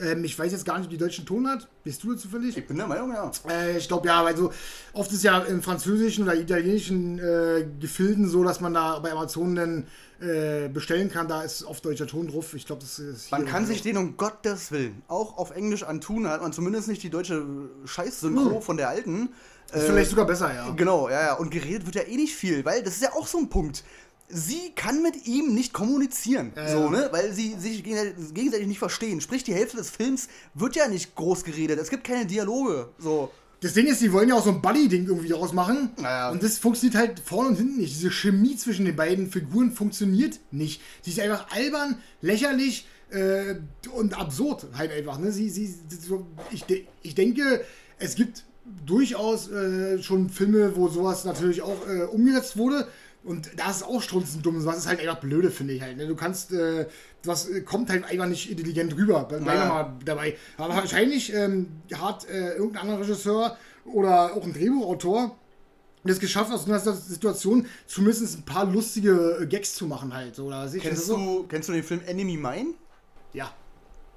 [SPEAKER 2] Ähm, ich weiß jetzt gar nicht, ob die deutschen Ton hat. Bist du zufällig?
[SPEAKER 1] Ich bin der Meinung, ja.
[SPEAKER 2] Äh, ich glaube ja, weil so oft ist ja im französischen oder italienischen äh, Gefilden so, dass man da bei Amazon dann äh, bestellen kann. Da ist oft deutscher Ton drauf. Ich glaube, das ist
[SPEAKER 1] Man kann sich den um Gottes Willen auch auf Englisch antun, da hat man zumindest nicht die deutsche Scheiß-Synchro von der alten.
[SPEAKER 2] Ist
[SPEAKER 1] Äh,
[SPEAKER 2] vielleicht sogar besser, ja.
[SPEAKER 1] Genau, ja, ja. Und geredet wird ja eh nicht viel, weil das ist ja auch so ein Punkt. Sie kann mit ihm nicht kommunizieren,
[SPEAKER 2] Ja,
[SPEAKER 1] so, ne? Weil sie sich gegenseitig, nicht verstehen. Sprich, die Hälfte des Films wird ja nicht groß geredet. Es gibt keine Dialoge, so.
[SPEAKER 2] Das Ding ist, die wollen ja auch so ein Buddy-Ding irgendwie daraus machen.
[SPEAKER 1] Naja.
[SPEAKER 2] Und das funktioniert halt vorne und hinten nicht. Diese Chemie zwischen den beiden Figuren funktioniert nicht. Sie ist einfach albern, lächerlich äh, und absurd halt einfach. Ne? Sie, sie, so, ich, de ich denke, es gibt durchaus äh, schon Filme, wo sowas natürlich auch äh, umgesetzt wurde. Und da ist es auch strunzend dumm. Was ist halt einfach blöde, finde ich halt. Ne? Du kannst, äh, was äh, kommt halt einfach nicht intelligent rüber. Bleib
[SPEAKER 1] Ja.
[SPEAKER 2] mal dabei. Aber wahrscheinlich ähm, hat äh, irgendein anderer Regisseur oder auch ein Drehbuchautor es geschafft, aus einer Situation zumindest ein paar lustige äh, Gags zu machen halt. Oder das
[SPEAKER 1] Kennst
[SPEAKER 2] so?
[SPEAKER 1] du, kennst du den Film Enemy Mine?
[SPEAKER 2] Ja.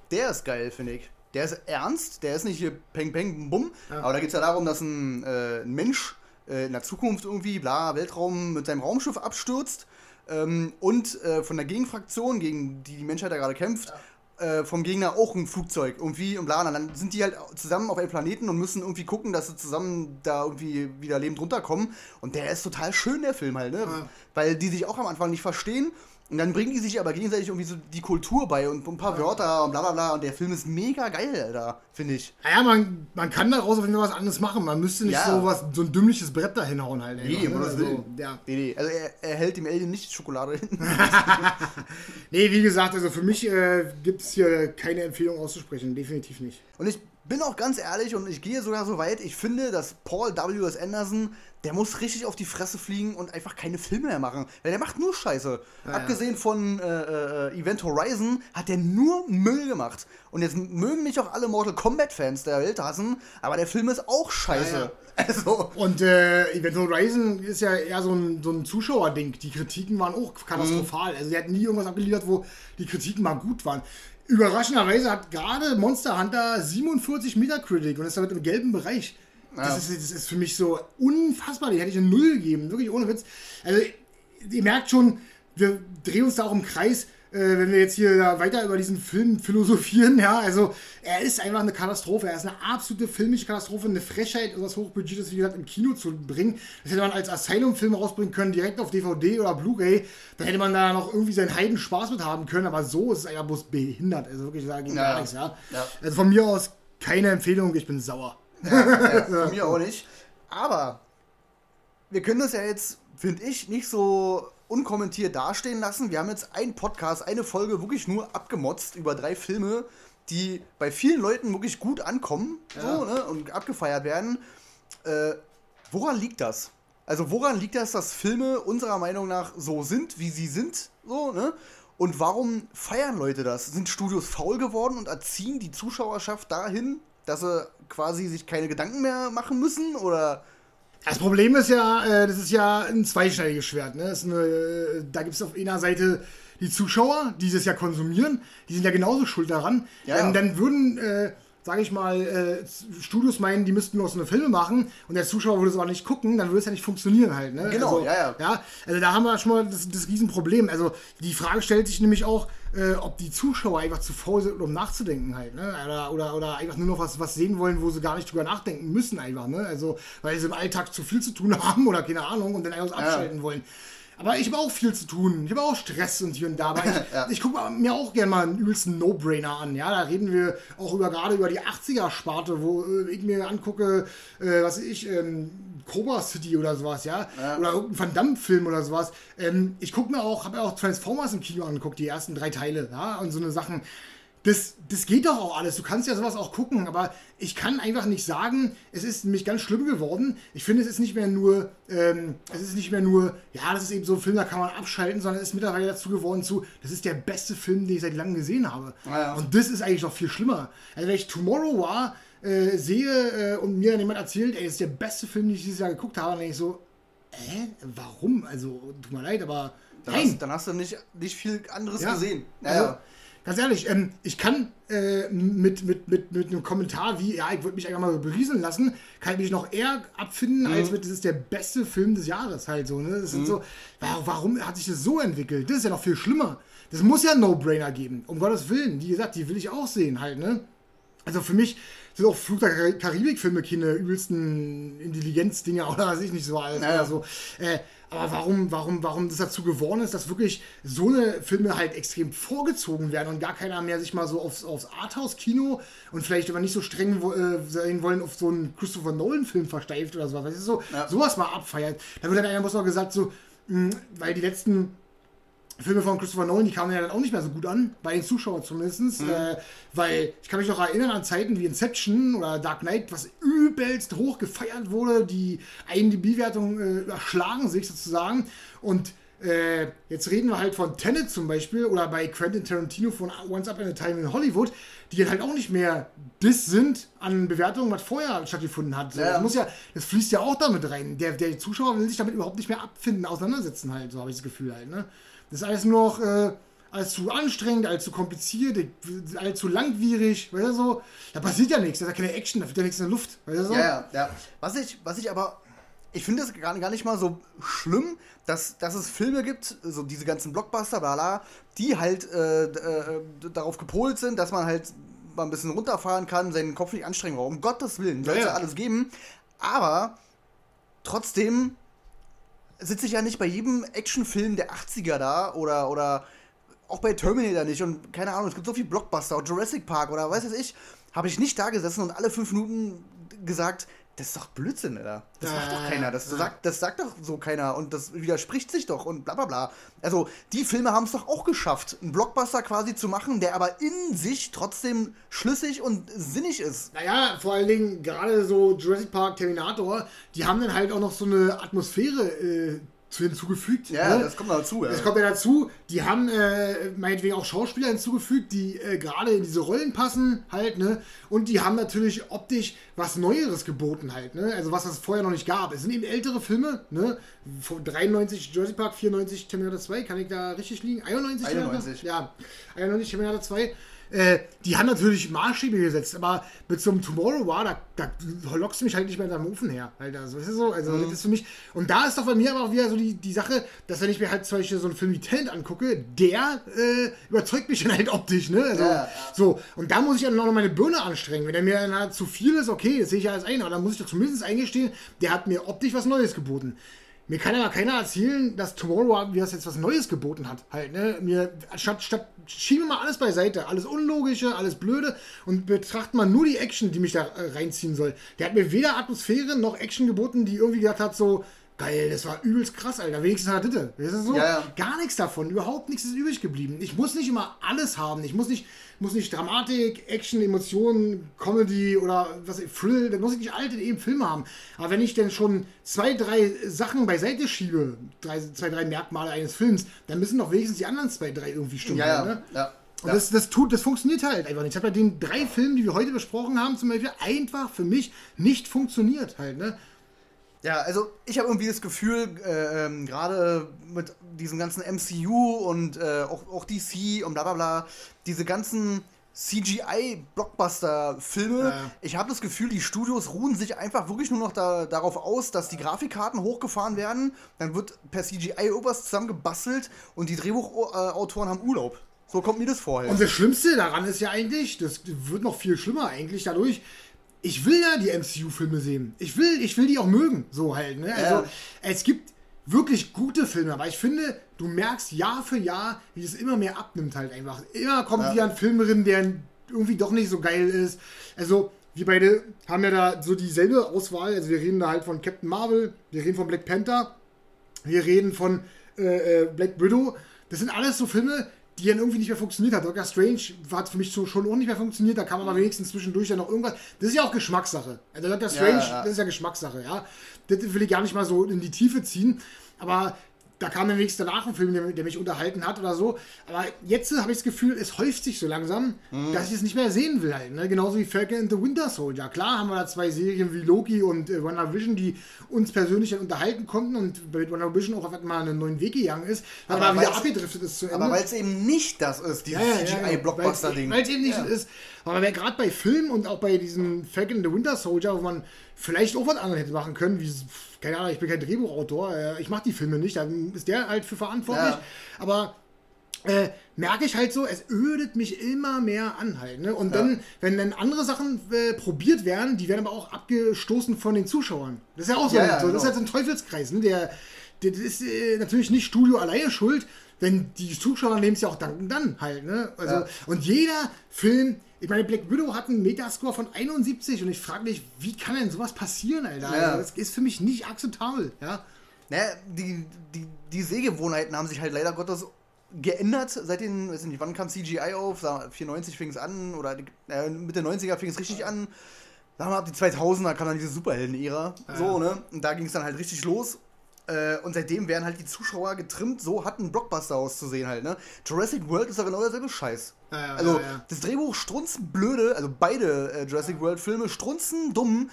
[SPEAKER 1] Der ist geil, finde ich. Der ist ernst, der ist nicht hier Peng Peng Bum,
[SPEAKER 2] Ja.
[SPEAKER 1] aber da geht es ja darum, dass ein, äh, ein Mensch äh, in der Zukunft irgendwie, bla, Weltraum mit seinem Raumschiff abstürzt ähm, und äh, von der Gegenfraktion, gegen die die Menschheit da gerade kämpft, äh, vom Gegner auch ein Flugzeug irgendwie und bla, und dann sind die halt zusammen auf einem Planeten und müssen irgendwie gucken, dass sie zusammen da irgendwie wieder lebend runterkommen und der ist total schön, der Film halt, ne?
[SPEAKER 2] Ja.
[SPEAKER 1] Weil die sich auch am Anfang nicht verstehen und dann bringen die sich aber gegenseitig irgendwie so die Kultur bei und ein paar Wörter und bla bla bla. Und der Film ist mega geil, Alter, finde ich.
[SPEAKER 2] Naja, man, man kann daraus auf jeden Fall was anderes machen. Man müsste nicht
[SPEAKER 1] Ja.
[SPEAKER 2] so, was, so ein dümmliches Brett da hinhauen halt.
[SPEAKER 1] Nee, um Gottes Willen.
[SPEAKER 2] ja.
[SPEAKER 1] Nee, nee. Also er, er hält dem Alien nicht Schokolade hin.
[SPEAKER 2] Nee, wie gesagt, also für mich äh, gibt es hier keine Empfehlung auszusprechen. Definitiv nicht.
[SPEAKER 1] Und ich bin auch ganz ehrlich und ich gehe sogar so weit, ich finde, dass Paul W.S. Anderson, der muss richtig auf die Fresse fliegen und einfach keine Filme mehr machen. Weil der macht nur Scheiße.
[SPEAKER 2] ja.
[SPEAKER 1] Abgesehen von äh, äh, Event Horizon hat der nur Müll gemacht. Und jetzt mögen mich auch alle Mortal Kombat-Fans der Welt hassen, aber der Film ist auch scheiße.
[SPEAKER 2] Ja, ja.
[SPEAKER 1] Also.
[SPEAKER 2] Und äh, Event Horizon ist ja eher so ein, so ein Zuschauerding. Die Kritiken waren auch katastrophal. Also, die hatten nie irgendwas abgeliefert, wo die Kritiken mal gut waren. Überraschenderweise hat gerade Monster Hunter 47 Metacritic und ist damit im gelben Bereich.
[SPEAKER 1] Ja.
[SPEAKER 2] Das, ist, das ist für mich so unfassbar. Die hätte ich eine Null gegeben. Wirklich ohne Witz. Also, ihr merkt schon, wir drehen uns da auch im Kreis, äh, wenn wir jetzt hier weiter über diesen Film philosophieren. Ja, also, er ist einfach eine Katastrophe. Er ist eine absolute filmische Katastrophe, eine Frechheit, das Hochbudgetes, wie gesagt, im Kino zu bringen. Das hätte man als Asylum-Film rausbringen können, direkt auf DVD oder Blu-ray. Dann hätte man da noch irgendwie seinen Heiden Spaß mit haben können, aber so ist es einfach bloß behindert. Also wirklich, da geht
[SPEAKER 1] Ja.
[SPEAKER 2] gar nichts, ja.
[SPEAKER 1] Ja.
[SPEAKER 2] Also von mir aus keine Empfehlung, ich bin sauer.
[SPEAKER 1] Ja, von mir auch nicht. Aber wir können das ja jetzt, finde ich, nicht so unkommentiert dastehen lassen. Wir haben jetzt einen Podcast, eine Folge wirklich nur abgemotzt über drei Filme, die bei vielen Leuten wirklich gut ankommen so, ne, und abgefeiert werden. Äh, woran liegt das? Also woran liegt das, dass Filme unserer Meinung nach so sind, wie sie sind? So, ne? Und warum feiern Leute das? Sind Studios faul geworden und erziehen die Zuschauerschaft dahin, dass sie quasi sich keine Gedanken mehr machen müssen? Oder
[SPEAKER 2] Das Problem ist ja, äh, das ist ja ein zweischneidiges Schwert. Ne? Ist eine, äh, da gibt es auf einer Seite die Zuschauer, die das ja konsumieren, die sind ja genauso schuld daran.
[SPEAKER 1] Ja.
[SPEAKER 2] Ähm, dann würden, äh, sage ich mal, äh, Studios meinen, die müssten nur so eine Filme machen und der Zuschauer würde es aber nicht gucken, dann würde es ja nicht funktionieren halt. Ne?
[SPEAKER 1] Genau,
[SPEAKER 2] also,
[SPEAKER 1] ja, ja.
[SPEAKER 2] ja. Also da haben wir schon mal das, das Riesenproblem. Also die Frage stellt sich nämlich auch, äh, ob die Zuschauer einfach zu faul sind, um nachzudenken halt. Ne? Oder, oder, oder einfach nur noch was, was sehen wollen, wo sie gar nicht drüber nachdenken müssen einfach. Ne? Also weil sie im Alltag zu viel zu tun haben oder keine Ahnung und dann einfach abschalten wollen. Aber ich habe auch viel zu tun. Ich habe auch Stress und hier und da. Aber ich,
[SPEAKER 1] Ja.
[SPEAKER 2] ich gucke mir auch gerne mal einen übelsten No-Brainer an. Ja, da reden wir auch über gerade über die 80er-Sparte, wo äh, ich mir angucke, äh, was ich, ähm, Cobra City oder sowas, ja.
[SPEAKER 1] Ja.
[SPEAKER 2] Oder irgendein Van Damme-Film oder sowas. Ähm, ich gucke mir auch, habe mir auch Transformers im Kino angeguckt, die ersten drei Teile, ja, und so eine Sachen. Das, das geht doch auch alles. Du kannst ja sowas auch gucken, aber ich kann einfach nicht sagen, es ist nämlich ganz schlimm geworden. Ich finde, es ist nicht mehr nur, ähm, es ist nicht mehr nur, ja, das ist eben so ein Film, da kann man abschalten, sondern es ist mittlerweile dazu geworden zu, das ist der beste Film, den ich seit langem gesehen habe.
[SPEAKER 1] Ja, ja.
[SPEAKER 2] Und das ist eigentlich noch viel schlimmer. Also wenn ich Tomorrow war, äh, sehe äh, und mir dann jemand erzählt, ey, das ist der beste Film, den ich dieses Jahr geguckt habe, dann denke ich so, äh, warum? Also, tut mir leid, aber
[SPEAKER 1] dann,
[SPEAKER 2] nein.
[SPEAKER 1] hast, dann hast du nicht, nicht viel anderes
[SPEAKER 2] Ja.
[SPEAKER 1] gesehen.
[SPEAKER 2] Also, ganz ehrlich, ähm, ich kann äh, mit, mit, mit, mit einem Kommentar wie, ja, ich würde mich einfach mal so berieseln lassen, kann ich mich noch eher abfinden,
[SPEAKER 1] Mhm.
[SPEAKER 2] als mit, das ist der beste Film des Jahres halt so. Ne? Das sind so, wa- warum hat sich das so entwickelt? Das ist ja noch viel schlimmer. Das muss ja No-Brainer geben, um Gottes Willen. Wie gesagt, die will ich auch sehen halt, ne? Also für mich, sind auch Flug der Kar- Karibik-Filme keine übelsten Intelligenzdinger oder weiß ich nicht so alles.
[SPEAKER 1] Ja, ja.
[SPEAKER 2] Oder so. Äh, aber warum, warum, warum das dazu geworden ist, dass wirklich so eine Filme halt extrem vorgezogen werden und gar keiner mehr sich mal so aufs, aufs Arthouse-Kino und vielleicht aber nicht so streng äh, sein wollen auf so einen Christopher Nolan-Film versteift oder sowas, weißt du, so,
[SPEAKER 1] Ja.
[SPEAKER 2] sowas mal abfeiert. Da wird dann einer muss noch gesagt, so, mh, weil die letzten Filme von Christopher Nolan, die kamen ja dann auch nicht mehr so gut an, bei den Zuschauern zumindest, äh, weil ich kann mich noch erinnern an Zeiten wie Inception oder Dark Knight, was übelst hoch gefeiert wurde, die IMDb-Wertungen äh, überschlagen sich sozusagen und äh, jetzt reden wir halt von Tenet zum Beispiel oder bei Quentin Tarantino von Once Up in a Time in Hollywood, die halt auch nicht mehr das sind an Bewertungen, was vorher stattgefunden hat.
[SPEAKER 1] Ja.
[SPEAKER 2] Das muss ja, das fließt ja auch damit rein. Der, der Zuschauer will sich damit überhaupt nicht mehr abfinden, auseinandersetzen halt, so habe ich das Gefühl halt. Ne? Das ist alles nur noch äh, alles zu anstrengend, alles zu kompliziert, alles zu langwierig, weißt du so. Da passiert ja nichts, da ist ja keine Action, da wird ja nichts in der Luft, weißt du so.
[SPEAKER 1] Ja, ja, ja. Was ich, was ich aber, ich finde es gar, gar nicht mal so schlimm, dass, dass es Filme gibt, so diese ganzen Blockbuster, bla bla, die halt äh, äh, darauf gepolt sind, dass man halt mal ein bisschen runterfahren kann, seinen Kopf nicht anstrengen braucht. Um Gottes Willen, soll
[SPEAKER 2] ja
[SPEAKER 1] ja. alles geben. Aber trotzdem sitze ich ja nicht bei jedem Actionfilm der 80er da oder, oder auch bei Terminator nicht und keine Ahnung, es gibt so viel Blockbuster und Jurassic Park oder weiß was ich, habe ich nicht da gesessen und alle fünf Minuten gesagt, das ist doch Blödsinn, Alter. Das
[SPEAKER 2] Ja,
[SPEAKER 1] macht doch keiner. Das,
[SPEAKER 2] ja.
[SPEAKER 1] sagt, das sagt doch so keiner und das widerspricht sich doch und bla bla bla. Also, die Filme haben es doch auch geschafft, einen Blockbuster quasi zu machen, der aber in sich trotzdem schlüssig und sinnig ist.
[SPEAKER 2] Naja, vor allen Dingen gerade so Jurassic Park, Terminator, die haben dann halt auch noch so eine Atmosphäre äh, zu hinzugefügt.
[SPEAKER 1] Ja,
[SPEAKER 2] ne?
[SPEAKER 1] das kommt dazu. Ja.
[SPEAKER 2] Das kommt ja dazu, die haben äh, meinetwegen auch Schauspieler hinzugefügt, die äh, gerade in diese Rollen passen halt, ne? Und die haben natürlich optisch was Neueres geboten halt, ne? Also was es vorher noch nicht gab. Es sind eben ältere Filme, ne? Von 93 Jurassic Park, 94 Terminator 2, kann ich da richtig liegen? 91? Terminator?
[SPEAKER 1] 91.
[SPEAKER 2] Ja, 91 Terminator 2. Äh, die haben natürlich Maßstäbe gesetzt, aber mit so einem Tomorrow war, da, da lockst du mich halt nicht mehr in deinem Ofen her. Halt, also, das ist so, also
[SPEAKER 1] Mhm.
[SPEAKER 2] das ist für mich. Und da ist doch bei mir aber auch wieder so die, die Sache, dass wenn ich mir halt zum Beispiel so einen Film wie Tenet angucke, der äh, überzeugt mich dann halt optisch, ne? Also,
[SPEAKER 1] Ja.
[SPEAKER 2] So, und da muss ich dann noch meine Birne anstrengen. Wenn er mir dann halt zu viel ist, okay, das sehe ich ja alles ein, aber dann muss ich doch zumindest eingestehen, der hat mir optisch was Neues geboten. Mir kann aber keiner erzählen, dass Tomorrow mir das jetzt was Neues geboten hat. Halt, ne? Mir, statt, statt, schieben wir mal alles beiseite. Alles Unlogische, alles Blöde und betrachten mal nur die Action, die mich da äh, reinziehen soll. Der hat mir weder Atmosphäre noch Action geboten, die irgendwie gesagt hat, so, geil, das war übelst krass, Alter. Wenigstens hat er das. Das ist so,
[SPEAKER 1] Ja, ja.
[SPEAKER 2] gar nichts davon. Überhaupt nichts ist übrig geblieben. Ich muss nicht immer alles haben. Ich muss nicht, muss nicht Dramatik, Action, Emotionen, Comedy oder was Thrill, da muss ich nicht alte eben Filme haben. Aber wenn ich denn schon zwei, drei Sachen beiseite schiebe, drei, zwei, drei Merkmale eines Films, dann müssen doch wenigstens die anderen zwei, drei irgendwie stimmen.
[SPEAKER 1] Ja, ja.
[SPEAKER 2] Ne?
[SPEAKER 1] ja.
[SPEAKER 2] Und
[SPEAKER 1] ja.
[SPEAKER 2] das, das tut, das funktioniert halt einfach nicht. Ich habe bei den drei Filmen, die wir heute besprochen haben, zum Beispiel einfach für mich nicht funktioniert halt, ne?
[SPEAKER 1] Ja, also ich habe irgendwie das Gefühl, äh, ähm, gerade mit diesem ganzen MCU und äh, auch, auch DC und bla bla bla, diese ganzen CGI-Blockbuster-Filme,
[SPEAKER 2] Ja.
[SPEAKER 1] ich habe das Gefühl, die Studios ruhen sich einfach wirklich nur noch da, darauf aus, dass die Grafikkarten hochgefahren werden, dann wird per CGI irgendwas zusammengebastelt und die Drehbuchautoren haben Urlaub. So kommt mir das vor.
[SPEAKER 2] Und das Schlimmste daran ist ja eigentlich, das wird noch viel schlimmer eigentlich dadurch, ich will ja die MCU-Filme sehen. Ich will, ich will die auch mögen, so halt. Ne? Also
[SPEAKER 1] Ja.
[SPEAKER 2] es gibt wirklich gute Filme, aber ich finde, du merkst Jahr für Jahr, wie es immer mehr abnimmt halt einfach. Immer kommt
[SPEAKER 1] Ja.
[SPEAKER 2] wieder ein Film drin, der irgendwie doch nicht so geil ist. Also wir beide haben ja da so dieselbe Auswahl. Also wir reden da halt von Captain Marvel, wir reden von Black Panther, wir reden von äh, äh, Black Widow. Das sind alles so Filme, die dann irgendwie nicht mehr funktioniert hat. Doctor Strange hat für mich so schon auch nicht mehr funktioniert. Da kam aber wenigstens zwischendurch dann noch irgendwas. Das ist ja auch Geschmackssache. Also Doctor Strange,
[SPEAKER 1] ja, ja.
[SPEAKER 2] das ist ja Geschmackssache, ja. Das will ich gar nicht mal so in die Tiefe ziehen. Aber da kam dann wenigstens danach ein Film, der, der mich unterhalten hat oder so. Aber jetzt habe ich das Gefühl, es häuft sich so langsam,
[SPEAKER 1] Mhm.
[SPEAKER 2] dass ich es nicht mehr sehen will. Halt, ne? Genauso wie Falcon and the Winter Soldier. Klar haben wir da zwei Serien wie Loki und äh, WandaVision, die uns persönlich dann unterhalten konnten und mit WandaVision auch auf einmal einen neuen Weg gegangen ist,
[SPEAKER 1] Aber
[SPEAKER 2] aber wieder abgedriftet ist zu Ende.
[SPEAKER 1] Aber weil es eben nicht das ist, dieses CGI-Blockbuster-Ding.
[SPEAKER 2] Weil es eben nicht
[SPEAKER 1] Ja.
[SPEAKER 2] so ist. Aber wer gerade bei Filmen und auch bei diesem Falcon and the Winter Soldier, wo man vielleicht auch was anderes hätte machen können, wie, keine Ahnung, ich bin kein Drehbuchautor, äh, ich mache die Filme nicht, dann ist der halt für verantwortlich.
[SPEAKER 1] Ja.
[SPEAKER 2] Aber äh, merke ich halt so, es ödet mich immer mehr an halt. Ne? Und dann, wenn dann andere Sachen äh, probiert werden, die werden aber auch abgestoßen von den Zuschauern. Das ist ja auch so.
[SPEAKER 1] Ja, ja,
[SPEAKER 2] so das ist
[SPEAKER 1] genau.
[SPEAKER 2] halt so ein Teufelskreis. Ne? Der, der, das ist äh, natürlich nicht Studio alleine schuld, denn die Zuschauer nehmen es ja auch danken dann halt. Ne? Also,
[SPEAKER 1] Ja.
[SPEAKER 2] Und jeder Film, ich meine, Black Widow hat einen Metascore von 71 und ich frage mich, wie kann denn sowas passieren, Alter?
[SPEAKER 1] Ja.
[SPEAKER 2] Also, das ist für mich nicht akzeptabel. Ja?
[SPEAKER 1] Naja, die, die, die Sehgewohnheiten haben sich halt leider Gottes geändert seit den, weiß nicht, wann kam CGI auf? Sagen wir, 94 fing es an oder äh, Mitte 90er fing es richtig an. Sagen wir, ab die 2000er kam dann diese Superhelden-Ära. So, ne? Und da ging es dann halt richtig los. Äh, und seitdem werden halt die Zuschauer getrimmt, so hat ein Blockbuster auszusehen halt, ne? Jurassic World ist doch genau derselbe Scheiß.
[SPEAKER 2] Ja, ja,
[SPEAKER 1] also,
[SPEAKER 2] ja,
[SPEAKER 1] das Drehbuch strunzenblöde, also beide äh, Jurassic World Filme strunzen dumm.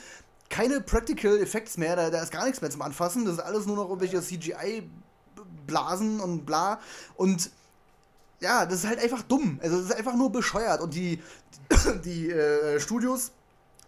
[SPEAKER 1] Keine Practical Effects mehr, da, da ist gar nichts mehr zum Anfassen. Das ist alles nur noch irgendwelche CGI-Blasen und bla. Und ja, das ist halt einfach dumm. Also, das ist einfach nur bescheuert. Und die, die äh, Studios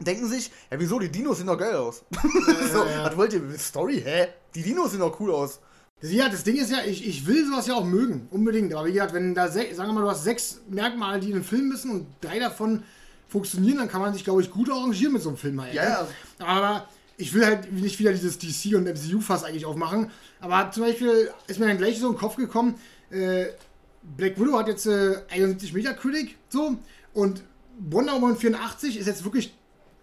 [SPEAKER 1] denken sich, ja, wieso, die Dinos sehen doch geil aus. so,
[SPEAKER 2] ja.
[SPEAKER 1] was wollt ihr? Story? Hä? Die Dinos sehen doch cool aus.
[SPEAKER 2] Ja, das Ding ist ja, ich, ich will sowas ja auch mögen, unbedingt. Aber wie gesagt, wenn da, sagen wir mal, du hast sechs Merkmale, die in einem Film müssen und drei davon funktionieren, dann kann man sich, glaube ich, gut arrangieren mit so einem Film halt.
[SPEAKER 1] Ja,
[SPEAKER 2] ne?
[SPEAKER 1] ja.
[SPEAKER 2] Aber ich will halt nicht wieder dieses DC und MCU-Fass eigentlich aufmachen. Aber zum Beispiel ist mir dann gleich so in den Kopf gekommen, äh, Black Widow hat jetzt äh, 71 Meter Critic, so, und Wonder Woman 84 ist jetzt wirklich,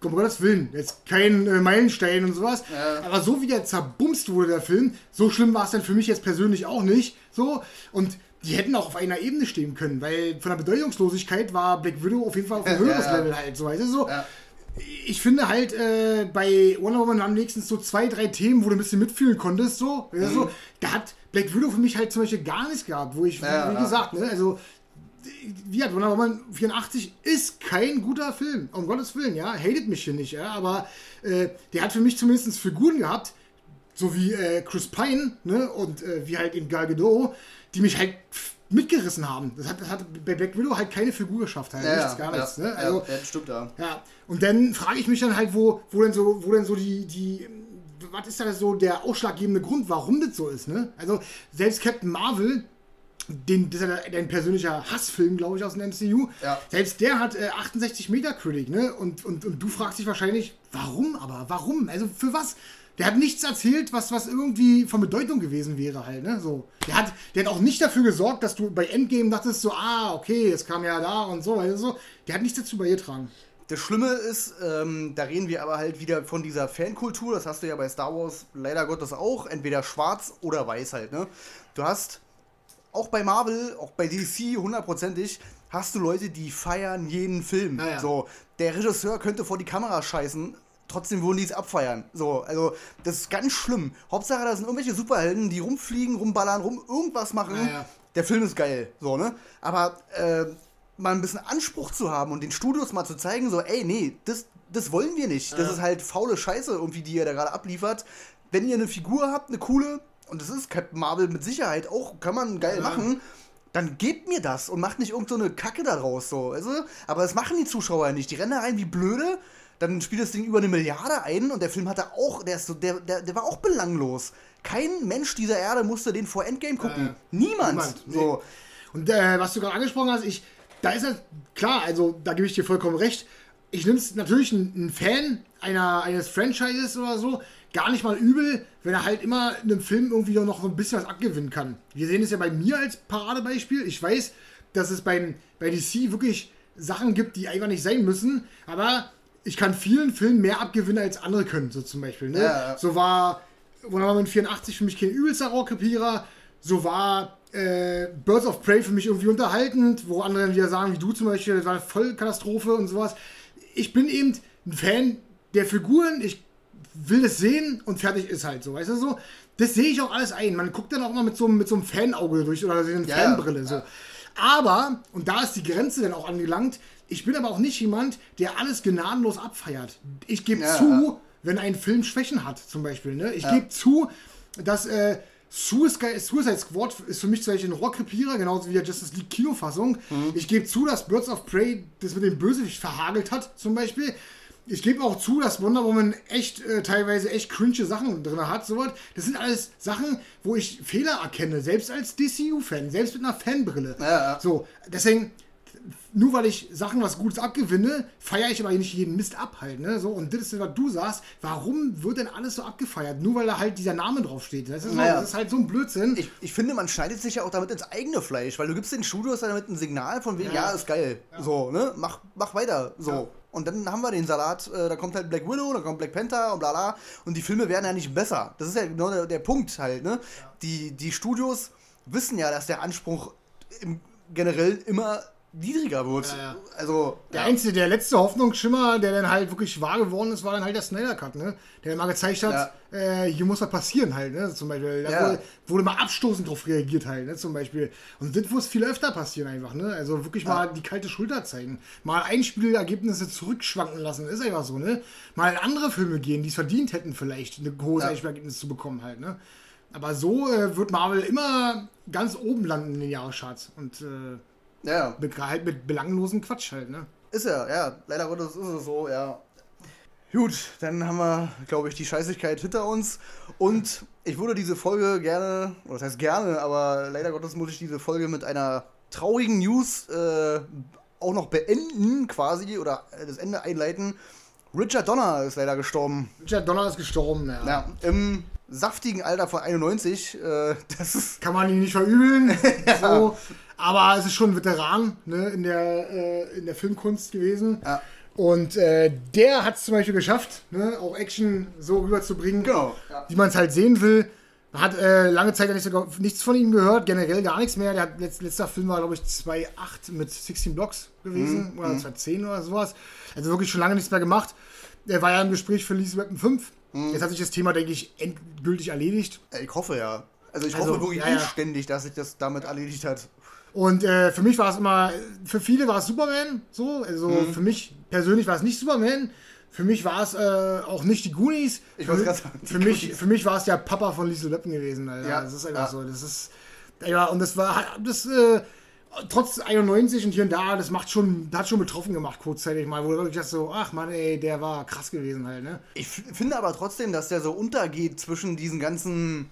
[SPEAKER 2] um Gottes Willen, jetzt kein äh, Meilenstein und sowas,
[SPEAKER 1] Ja.
[SPEAKER 2] aber so wie der zerbumst wurde, der Film, so schlimm war es dann für mich jetzt persönlich auch nicht, so, und die hätten auch auf einer Ebene stehen können, weil von der Bedeutungslosigkeit war Black Widow auf jeden Fall auf ein höheres
[SPEAKER 1] ja.
[SPEAKER 2] Level halt, so, weißt du, so,
[SPEAKER 1] Ja.
[SPEAKER 2] ich finde halt, äh, bei Wonder Woman haben wenigstens so zwei, drei Themen, wo du ein bisschen mitfühlen konntest, so. Ja, so. Da hat Black Widow für mich halt zum Beispiel gar nichts gehabt, wo ich, wie gesagt, ne, also, wie hat Wonder Woman 84 ist kein guter Film, um Gottes Willen, ja, hatet mich hier nicht, ja, aber äh, der hat für mich zumindest Figuren gehabt, so wie äh, Chris Pine, ne, und äh, wie halt in Gal Gadot, die mich halt mitgerissen haben. Das hat, das hat bei Black Widow halt keine Figur geschafft, halt, nichts, gar nichts,
[SPEAKER 1] ja,
[SPEAKER 2] ne, also,
[SPEAKER 1] ja, ja, stimmt da.
[SPEAKER 2] ja, und dann frage ich mich dann halt, wo, wo denn so, wo denn so die, die, was ist da so der ausschlaggebende Grund, warum das so ist, ne? Also, selbst Captain Marvel, den, das ist ja dein persönlicher Hassfilm, glaube ich, aus dem MCU,
[SPEAKER 1] Ja.
[SPEAKER 2] selbst der hat äh, 68 Meter Critic, ne? Und, und, und du fragst dich wahrscheinlich, warum aber? Warum? Also, für was? Der hat nichts erzählt, was, was irgendwie von Bedeutung gewesen wäre halt, ne? So. Der hat, der hat auch nicht dafür gesorgt, dass du bei Endgame dachtest so, ah, okay, es kam ja da und so, also so. Der hat nichts dazu beigetragen.
[SPEAKER 1] Das Schlimme ist, ähm, da reden wir aber halt wieder von dieser Fankultur, das hast du ja bei Star Wars leider Gottes auch, entweder schwarz oder weiß halt, ne? Du hast auch bei Marvel, auch bei DC hundertprozentig, hast du Leute, die feiern jeden Film.
[SPEAKER 2] Ja, ja.
[SPEAKER 1] So, der Regisseur könnte vor die Kamera scheißen, trotzdem würden die es abfeiern. So, also das ist ganz schlimm. Hauptsache, da sind irgendwelche Superhelden, die rumfliegen, rumballern, rum irgendwas machen.
[SPEAKER 2] Ja.
[SPEAKER 1] Der Film ist geil, so, ne? Aber äh, mal ein bisschen Anspruch zu haben und den Studios mal zu zeigen, so, ey, nee, das, das wollen wir nicht. Das ist halt faule Scheiße irgendwie, die ihr da gerade abliefert. Wenn ihr eine Figur habt, eine coole, und das ist Captain Marvel mit Sicherheit auch, kann man geil machen, dann gebt mir das und macht nicht irgend so Kacke daraus, so. Also, aber das machen die Zuschauer nicht. Die rennen da rein wie blöde, dann spielt das Ding über eine Milliarde ein und der Film hatte auch, der, ist so, der, der, der war auch belanglos. Kein Mensch dieser Erde musste den vor Endgame gucken.
[SPEAKER 2] Äh,
[SPEAKER 1] Niemand.
[SPEAKER 2] niemand, nee.
[SPEAKER 1] So.
[SPEAKER 2] Und äh, was du gerade angesprochen hast, ich, da ist halt klar, also da gebe ich dir vollkommen recht. Ich nehme es natürlich ein, ein Fan einer, eines Franchises oder so gar nicht mal übel, wenn er halt immer einem Film irgendwie noch so ein bisschen was abgewinnen kann. Wir sehen es ja bei mir als Paradebeispiel. Ich weiß, dass es bei, bei DC wirklich Sachen gibt, die einfach nicht sein müssen, aber ich kann vielen Filmen mehr abgewinnen als andere können, so zum Beispiel. Ne?
[SPEAKER 1] Ja, ja.
[SPEAKER 2] So war Wonder Woman 84 für mich kein übelster Rohrkrepierer. So war äh, Birds of Prey für mich irgendwie unterhaltend, wo andere dann wieder sagen, wie du zum Beispiel, das war eine Vollkatastrophe und sowas. Ich bin eben ein Fan der Figuren, ich will es sehen und fertig ist halt so, weißt du so? Das sehe ich auch alles ein. Man guckt dann auch mal mit so, einem- mit so einem Fanauge durch oder so eine
[SPEAKER 1] Ja,
[SPEAKER 2] Fanbrille.
[SPEAKER 1] ja.
[SPEAKER 2] So. Aber, und da ist die Grenze dann auch angelangt, ich bin aber auch nicht jemand, der alles gnadenlos abfeiert. Ich gebe
[SPEAKER 1] Ja,
[SPEAKER 2] zu,
[SPEAKER 1] ja.
[SPEAKER 2] wenn ein Film Schwächen hat, zum Beispiel. Ne? Ich
[SPEAKER 1] Ja.
[SPEAKER 2] gebe zu, dass äh, Suicide, Suicide Squad ist für mich zum Beispiel ein Rohrkrepierer, genauso wie der Justice League Kinofassung.
[SPEAKER 1] Mhm.
[SPEAKER 2] Ich gebe zu, dass Birds of Prey das mit dem Bösewicht verhagelt hat, zum Beispiel. Ich gebe auch zu, dass Wonder Woman echt äh, teilweise echt cringe Sachen drin hat. Sowas. Das sind alles Sachen, wo ich Fehler erkenne, selbst als DCU-Fan, selbst mit einer Fanbrille.
[SPEAKER 1] Ja, ja.
[SPEAKER 2] So, deswegen, nur weil ich Sachen was Gutes abgewinne, feiere ich aber nicht jeden Mist ab halt. Ne? So, und das ist, was du sagst, warum wird denn alles so abgefeiert? Nur weil da halt dieser Name draufsteht. Das ist, so,
[SPEAKER 1] Naja.
[SPEAKER 2] das ist halt so ein Blödsinn.
[SPEAKER 1] Ich, ich finde, man schneidet sich ja auch damit ins eigene Fleisch, weil du gibst den Studios damit ein Signal von wegen, ja, ist geil. So, ne? Mach, mach weiter. So.
[SPEAKER 2] Ja.
[SPEAKER 1] Und dann haben wir den Salat, äh, da kommt halt Black Widow, da kommt Black Panther und bla bla. Und die Filme werden ja nicht besser. Das ist ja genau der, der Punkt halt, ne? Die, die Studios wissen ja, dass der Anspruch im, generell immer niedriger wird.
[SPEAKER 2] Ja, ja.
[SPEAKER 1] Also,
[SPEAKER 2] Der einzige, der letzte Hoffnungsschimmer, der dann halt wirklich wahr geworden ist, war dann halt der Snyder Cut, ne? Der mal gezeigt hat, äh, hier muss was passieren halt, ne? Zum Beispiel. Da wurde, wurde mal abstoßend drauf reagiert halt, ne? Zum Beispiel. Und das muss viel öfter passieren einfach, ne? Also wirklich mal die kalte Schulter zeigen. Mal Einspielergebnisse zurückschwanken lassen, ist einfach so, ne? Mal in andere Filme gehen, die es verdient hätten, vielleicht ein hohes
[SPEAKER 1] Ja.
[SPEAKER 2] Einspielergebnis zu bekommen halt, ne? Aber so äh, wird Marvel immer ganz oben landen in den Jahrescharts. Und äh,
[SPEAKER 1] ja,
[SPEAKER 2] halt mit belanglosem Quatsch halt, ne?
[SPEAKER 1] ist er, ja. Leider Gottes ist es so, ja. Gut, dann haben wir, glaube ich, die Scheißigkeit hinter uns. Und ich würde diese Folge gerne, oder das heißt gerne, aber leider Gottes muss ich diese Folge mit einer traurigen News äh, auch noch beenden, quasi, oder das Ende einleiten. Richard Donner ist leider gestorben.
[SPEAKER 2] Richard Donner ist gestorben, ja.
[SPEAKER 1] Ja, im saftigen Alter von 91. Äh, das.
[SPEAKER 2] Kann man ihn nicht verübeln. so. Aber es ist schon ein Veteran ne, in, der, äh, in der Filmkunst gewesen.
[SPEAKER 1] Ja.
[SPEAKER 2] Und äh, der hat es zum Beispiel geschafft, ne, auch Action so rüberzubringen,
[SPEAKER 1] Genau, ja.
[SPEAKER 2] wie man es halt sehen will. Man hat äh, lange Zeit ja nicht so, nichts von ihm gehört, generell gar nichts mehr. Der hat, letzt, letzter Film war, glaube ich, 2.8 mit 16 Blocks gewesen
[SPEAKER 1] Mhm,
[SPEAKER 2] oder 2.10 oder sowas. Also wirklich schon lange nichts mehr gemacht. Er war ja im Gespräch für Lease Weapon 5.
[SPEAKER 1] Mhm.
[SPEAKER 2] Jetzt hat sich das Thema, denke ich, endgültig erledigt.
[SPEAKER 1] Ich hoffe ja. Also ich
[SPEAKER 2] Also,
[SPEAKER 1] hoffe wirklich
[SPEAKER 2] ja, ja.
[SPEAKER 1] dass sich das damit erledigt hat.
[SPEAKER 2] Und äh, für mich war es immer, für viele war es Superman, so. Also
[SPEAKER 1] Mhm.
[SPEAKER 2] für mich persönlich war es nicht Superman. Für mich war es äh, auch nicht die Goonies.
[SPEAKER 1] Ich
[SPEAKER 2] für,
[SPEAKER 1] sagen,
[SPEAKER 2] für mich,
[SPEAKER 1] Goonies.
[SPEAKER 2] für mich war es der Papa von Liesel Leppen gewesen, Alter.
[SPEAKER 1] Ja,
[SPEAKER 2] Das ist einfach
[SPEAKER 1] ja.
[SPEAKER 2] so. Das ist. Ja, und das war das, äh, trotz 91 und hier und da, das macht schon, hat schon betroffen gemacht, kurzzeitig mal, wo du wirklich das so, ach man, ey, der war krass gewesen halt, ne?
[SPEAKER 1] Ich finde aber trotzdem, dass der so untergeht zwischen diesen ganzen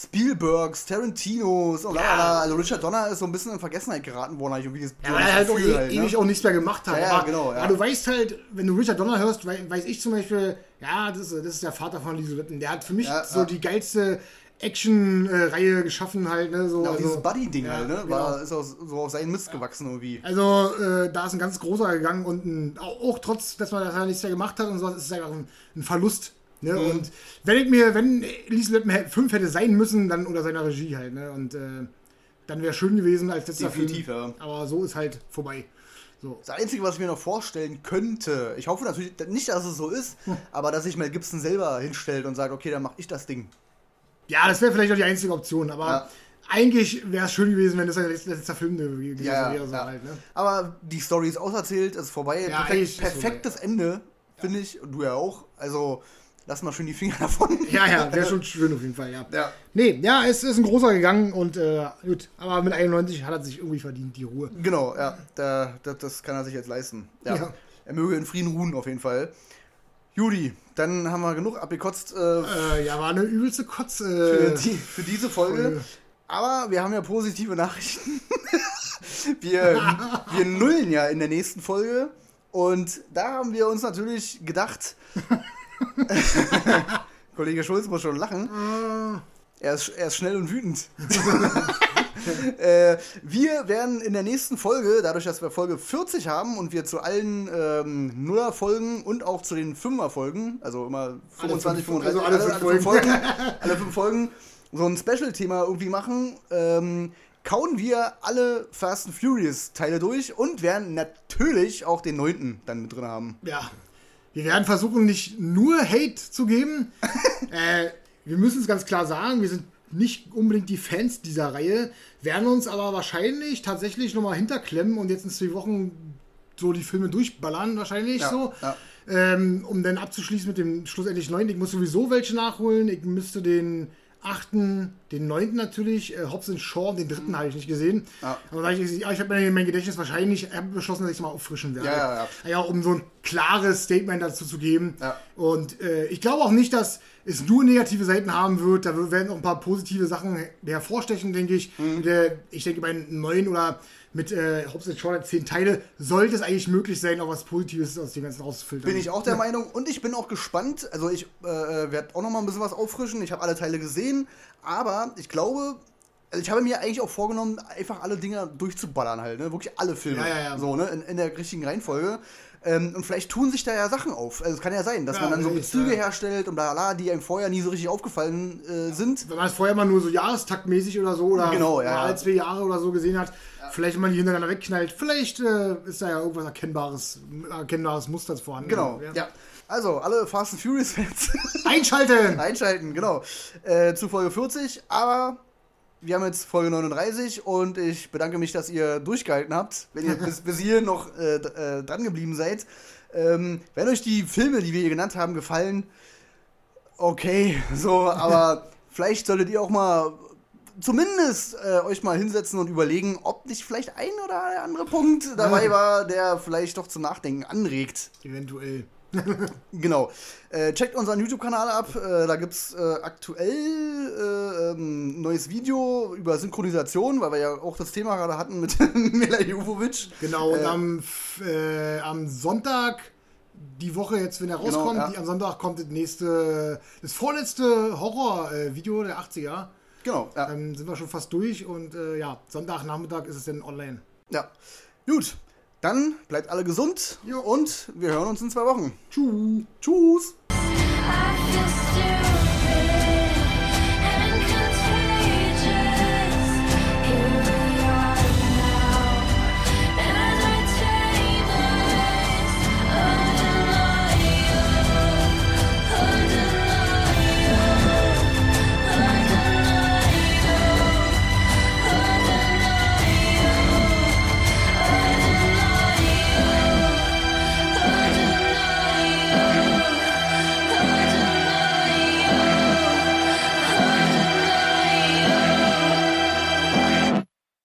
[SPEAKER 1] Spielbergs, Tarantinos und
[SPEAKER 2] Ja.
[SPEAKER 1] Also Richard Donner ist so ein bisschen in Vergessenheit geraten worden, habe ich irgendwie
[SPEAKER 2] Ja, weil er halt auch e
[SPEAKER 1] halt, ne?
[SPEAKER 2] ewig auch nichts mehr gemacht hat.
[SPEAKER 1] Ja, ja,
[SPEAKER 2] aber,
[SPEAKER 1] genau, ja.
[SPEAKER 2] aber du weißt halt, wenn du Richard Donner hörst, wei- weiß ich zum Beispiel, ja, das, ist- das ist der Vater von Lise Lippen. Der hat für mich
[SPEAKER 1] Ja,
[SPEAKER 2] so
[SPEAKER 1] ja.
[SPEAKER 2] die geilste Action-Reihe geschaffen halt, ne? So,
[SPEAKER 1] Ja,
[SPEAKER 2] also,
[SPEAKER 1] dieses Buddy-Ding
[SPEAKER 2] ja,
[SPEAKER 1] halt, ne?
[SPEAKER 2] genau.
[SPEAKER 1] War, ist aus, so auf seinen Mist gewachsen irgendwie.
[SPEAKER 2] Also, äh, da ist ein ganz großer gegangen und ein, auch, auch trotz, dass man das ja nichts mehr gemacht hat und sowas, ist es einfach ein, ein Verlust. Ne?
[SPEAKER 1] Mhm.
[SPEAKER 2] Und wenn ich mir, wenn Lise Lippen 5 hätte sein müssen, dann unter seiner Regie halt, ne? Und äh, dann wäre schön gewesen als letzter
[SPEAKER 1] Definitiv,
[SPEAKER 2] Film.
[SPEAKER 1] ja.
[SPEAKER 2] Aber so ist halt vorbei. So.
[SPEAKER 1] Das Einzige, was ich mir noch vorstellen könnte, ich hoffe natürlich nicht, dass es so ist,
[SPEAKER 2] Hm.
[SPEAKER 1] aber dass sich Mel Gibson selber hinstellt und sagt, okay, dann mach ich das Ding.
[SPEAKER 2] Ja, das wäre vielleicht auch die einzige Option, aber
[SPEAKER 1] Ja.
[SPEAKER 2] eigentlich wäre es schön gewesen, wenn das ein letzter Film gewesen
[SPEAKER 1] Ja,
[SPEAKER 2] wäre. So
[SPEAKER 1] ja.
[SPEAKER 2] halt, ne?
[SPEAKER 1] Aber die Story ist auserzählt, ist vorbei. Perfekt,
[SPEAKER 2] ist
[SPEAKER 1] perfektes Ende, finde ich. Und du ja auch. Also, lass mal schön die Finger davon.
[SPEAKER 2] ja, ja, wäre schon schön auf jeden Fall, ja.
[SPEAKER 1] Ja.
[SPEAKER 2] Nee, ja, es ist ein großer gegangen und äh, gut, aber mit 91 hat er sich irgendwie verdient, die Ruhe.
[SPEAKER 1] Genau, ja. Da, das, das kann er sich jetzt leisten. Ja.
[SPEAKER 2] Ja.
[SPEAKER 1] Er möge in Frieden ruhen, auf jeden Fall. Judy, dann haben wir genug abgekotzt äh,
[SPEAKER 2] Äh, ja, war eine übelste Kotz.
[SPEAKER 1] für,
[SPEAKER 2] Äh,
[SPEAKER 1] die, für diese Folge.
[SPEAKER 2] Folge.
[SPEAKER 1] Aber wir haben ja positive Nachrichten. wir, wir nullen ja in der nächsten Folge. Und da haben wir uns natürlich gedacht, Kollege Schulz muss schon lachen. Er ist, er ist schnell und wütend. äh, wir werden in der nächsten Folge, dadurch, dass wir Folge 40 haben und wir zu allen ähm, Nuller-Folgen und auch zu den Fünfer-Folgen, also immer 25,
[SPEAKER 2] fünf-
[SPEAKER 1] 35,
[SPEAKER 2] also alle fünf Folgen.
[SPEAKER 1] Folgen, alle fünf Folgen, so ein Special-Thema irgendwie machen, ähm, kauen wir alle Fast and Furious-Teile durch und werden natürlich auch den neunten dann mit drin haben.
[SPEAKER 2] ja, wir werden versuchen, nicht nur Hate zu geben. äh, wir müssen es ganz klar sagen, wir sind nicht unbedingt die Fans dieser Reihe, werden uns aber wahrscheinlich tatsächlich nochmal hinterklemmen und jetzt in zwei Wochen so die Filme durchballern, wahrscheinlich
[SPEAKER 1] Ja,
[SPEAKER 2] so.
[SPEAKER 1] ja.
[SPEAKER 2] Ähm, um dann abzuschließen mit dem schlussendlich neuen. Ich muss sowieso welche nachholen. Ich müsste den achten, den neunten natürlich, äh, Hobbs and Shaw, den dritten habe ich nicht gesehen.
[SPEAKER 1] Ja.
[SPEAKER 2] Aber da ich, ja, ich habe mir mein Gedächtnis wahrscheinlich ich beschlossen, dass ich es mal auffrischen werde.
[SPEAKER 1] Ja, ja, ja.
[SPEAKER 2] ja, um so ein klares Statement dazu zu geben. Und äh, ich glaube auch nicht, dass es nur negative Seiten haben wird. Da werden auch ein paar positive Sachen hervorstechen, denke ich.
[SPEAKER 1] Mhm.
[SPEAKER 2] Und, äh, ich denke, bei neun oder mit äh, Hobbs and Shaw zehn Teile sollte es eigentlich möglich sein, auch was Positives aus dem Ganzen rauszufiltern.
[SPEAKER 1] Bin ich auch der Meinung und ich bin auch gespannt. Also ich äh, werde auch noch mal ein bisschen was auffrischen. Ich habe alle Teile gesehen, aber ich glaube, also ich habe mir eigentlich auch vorgenommen, einfach alle Dinger durchzuballern halt, ne? Wirklich alle Filme.
[SPEAKER 2] Ja, ja, ja.
[SPEAKER 1] So, ne? In, in der richtigen Reihenfolge. Ähm, und vielleicht tun sich da ja Sachen auf. Also es kann ja sein, dass
[SPEAKER 2] Ja,
[SPEAKER 1] man dann so Bezüge
[SPEAKER 2] ja.
[SPEAKER 1] herstellt und bla bla, die einem vorher nie so richtig aufgefallen äh, sind.
[SPEAKER 2] wenn man es vorher mal nur so jahrestaktmäßig oder so oder
[SPEAKER 1] Genau, ja,
[SPEAKER 2] alle zwei Jahre oder so gesehen hat, vielleicht wenn man die hintereinander wegknallt, vielleicht äh, ist da ja irgendwas erkennbares, erkennbares Muster vorhanden.
[SPEAKER 1] Genau, ja. Also, alle Fast and Furious Fans
[SPEAKER 2] Einschalten!
[SPEAKER 1] einschalten, genau. Äh, zu Folge 40, aber wir haben jetzt Folge 39 und ich bedanke mich, dass ihr durchgehalten habt, wenn ihr bis, bis hier noch äh, äh, dran geblieben seid. Ähm, wenn euch die Filme, die wir hier genannt haben, gefallen, okay, so, aber vielleicht solltet ihr auch mal zumindest äh, euch mal hinsetzen und überlegen, ob nicht vielleicht ein oder andere Punkt dabei war, der vielleicht doch zum Nachdenken anregt.
[SPEAKER 2] Eventuell.
[SPEAKER 1] Genau. Äh, checkt unseren YouTube-Kanal ab. Äh, da gibt es äh, aktuell äh, ähm, ein neues Video über Synchronisation, weil wir ja auch das Thema gerade hatten mit Mila Jovovich.
[SPEAKER 2] Genau, und
[SPEAKER 1] Äh,
[SPEAKER 2] am, äh, am Sonntag, die Woche jetzt, wenn er
[SPEAKER 1] Genau,
[SPEAKER 2] rauskommt,
[SPEAKER 1] ja.
[SPEAKER 2] die, am Sonntag kommt das nächste, das vorletzte Horror-Video der 80er.
[SPEAKER 1] Genau, ja.
[SPEAKER 2] Dann sind wir schon fast durch und ja, Sonntagnachmittag ist es dann online.
[SPEAKER 1] ja. Gut. Dann bleibt alle gesund
[SPEAKER 2] Jo.
[SPEAKER 1] und wir hören uns in zwei Wochen.
[SPEAKER 2] Tschüss.
[SPEAKER 1] Tschüss.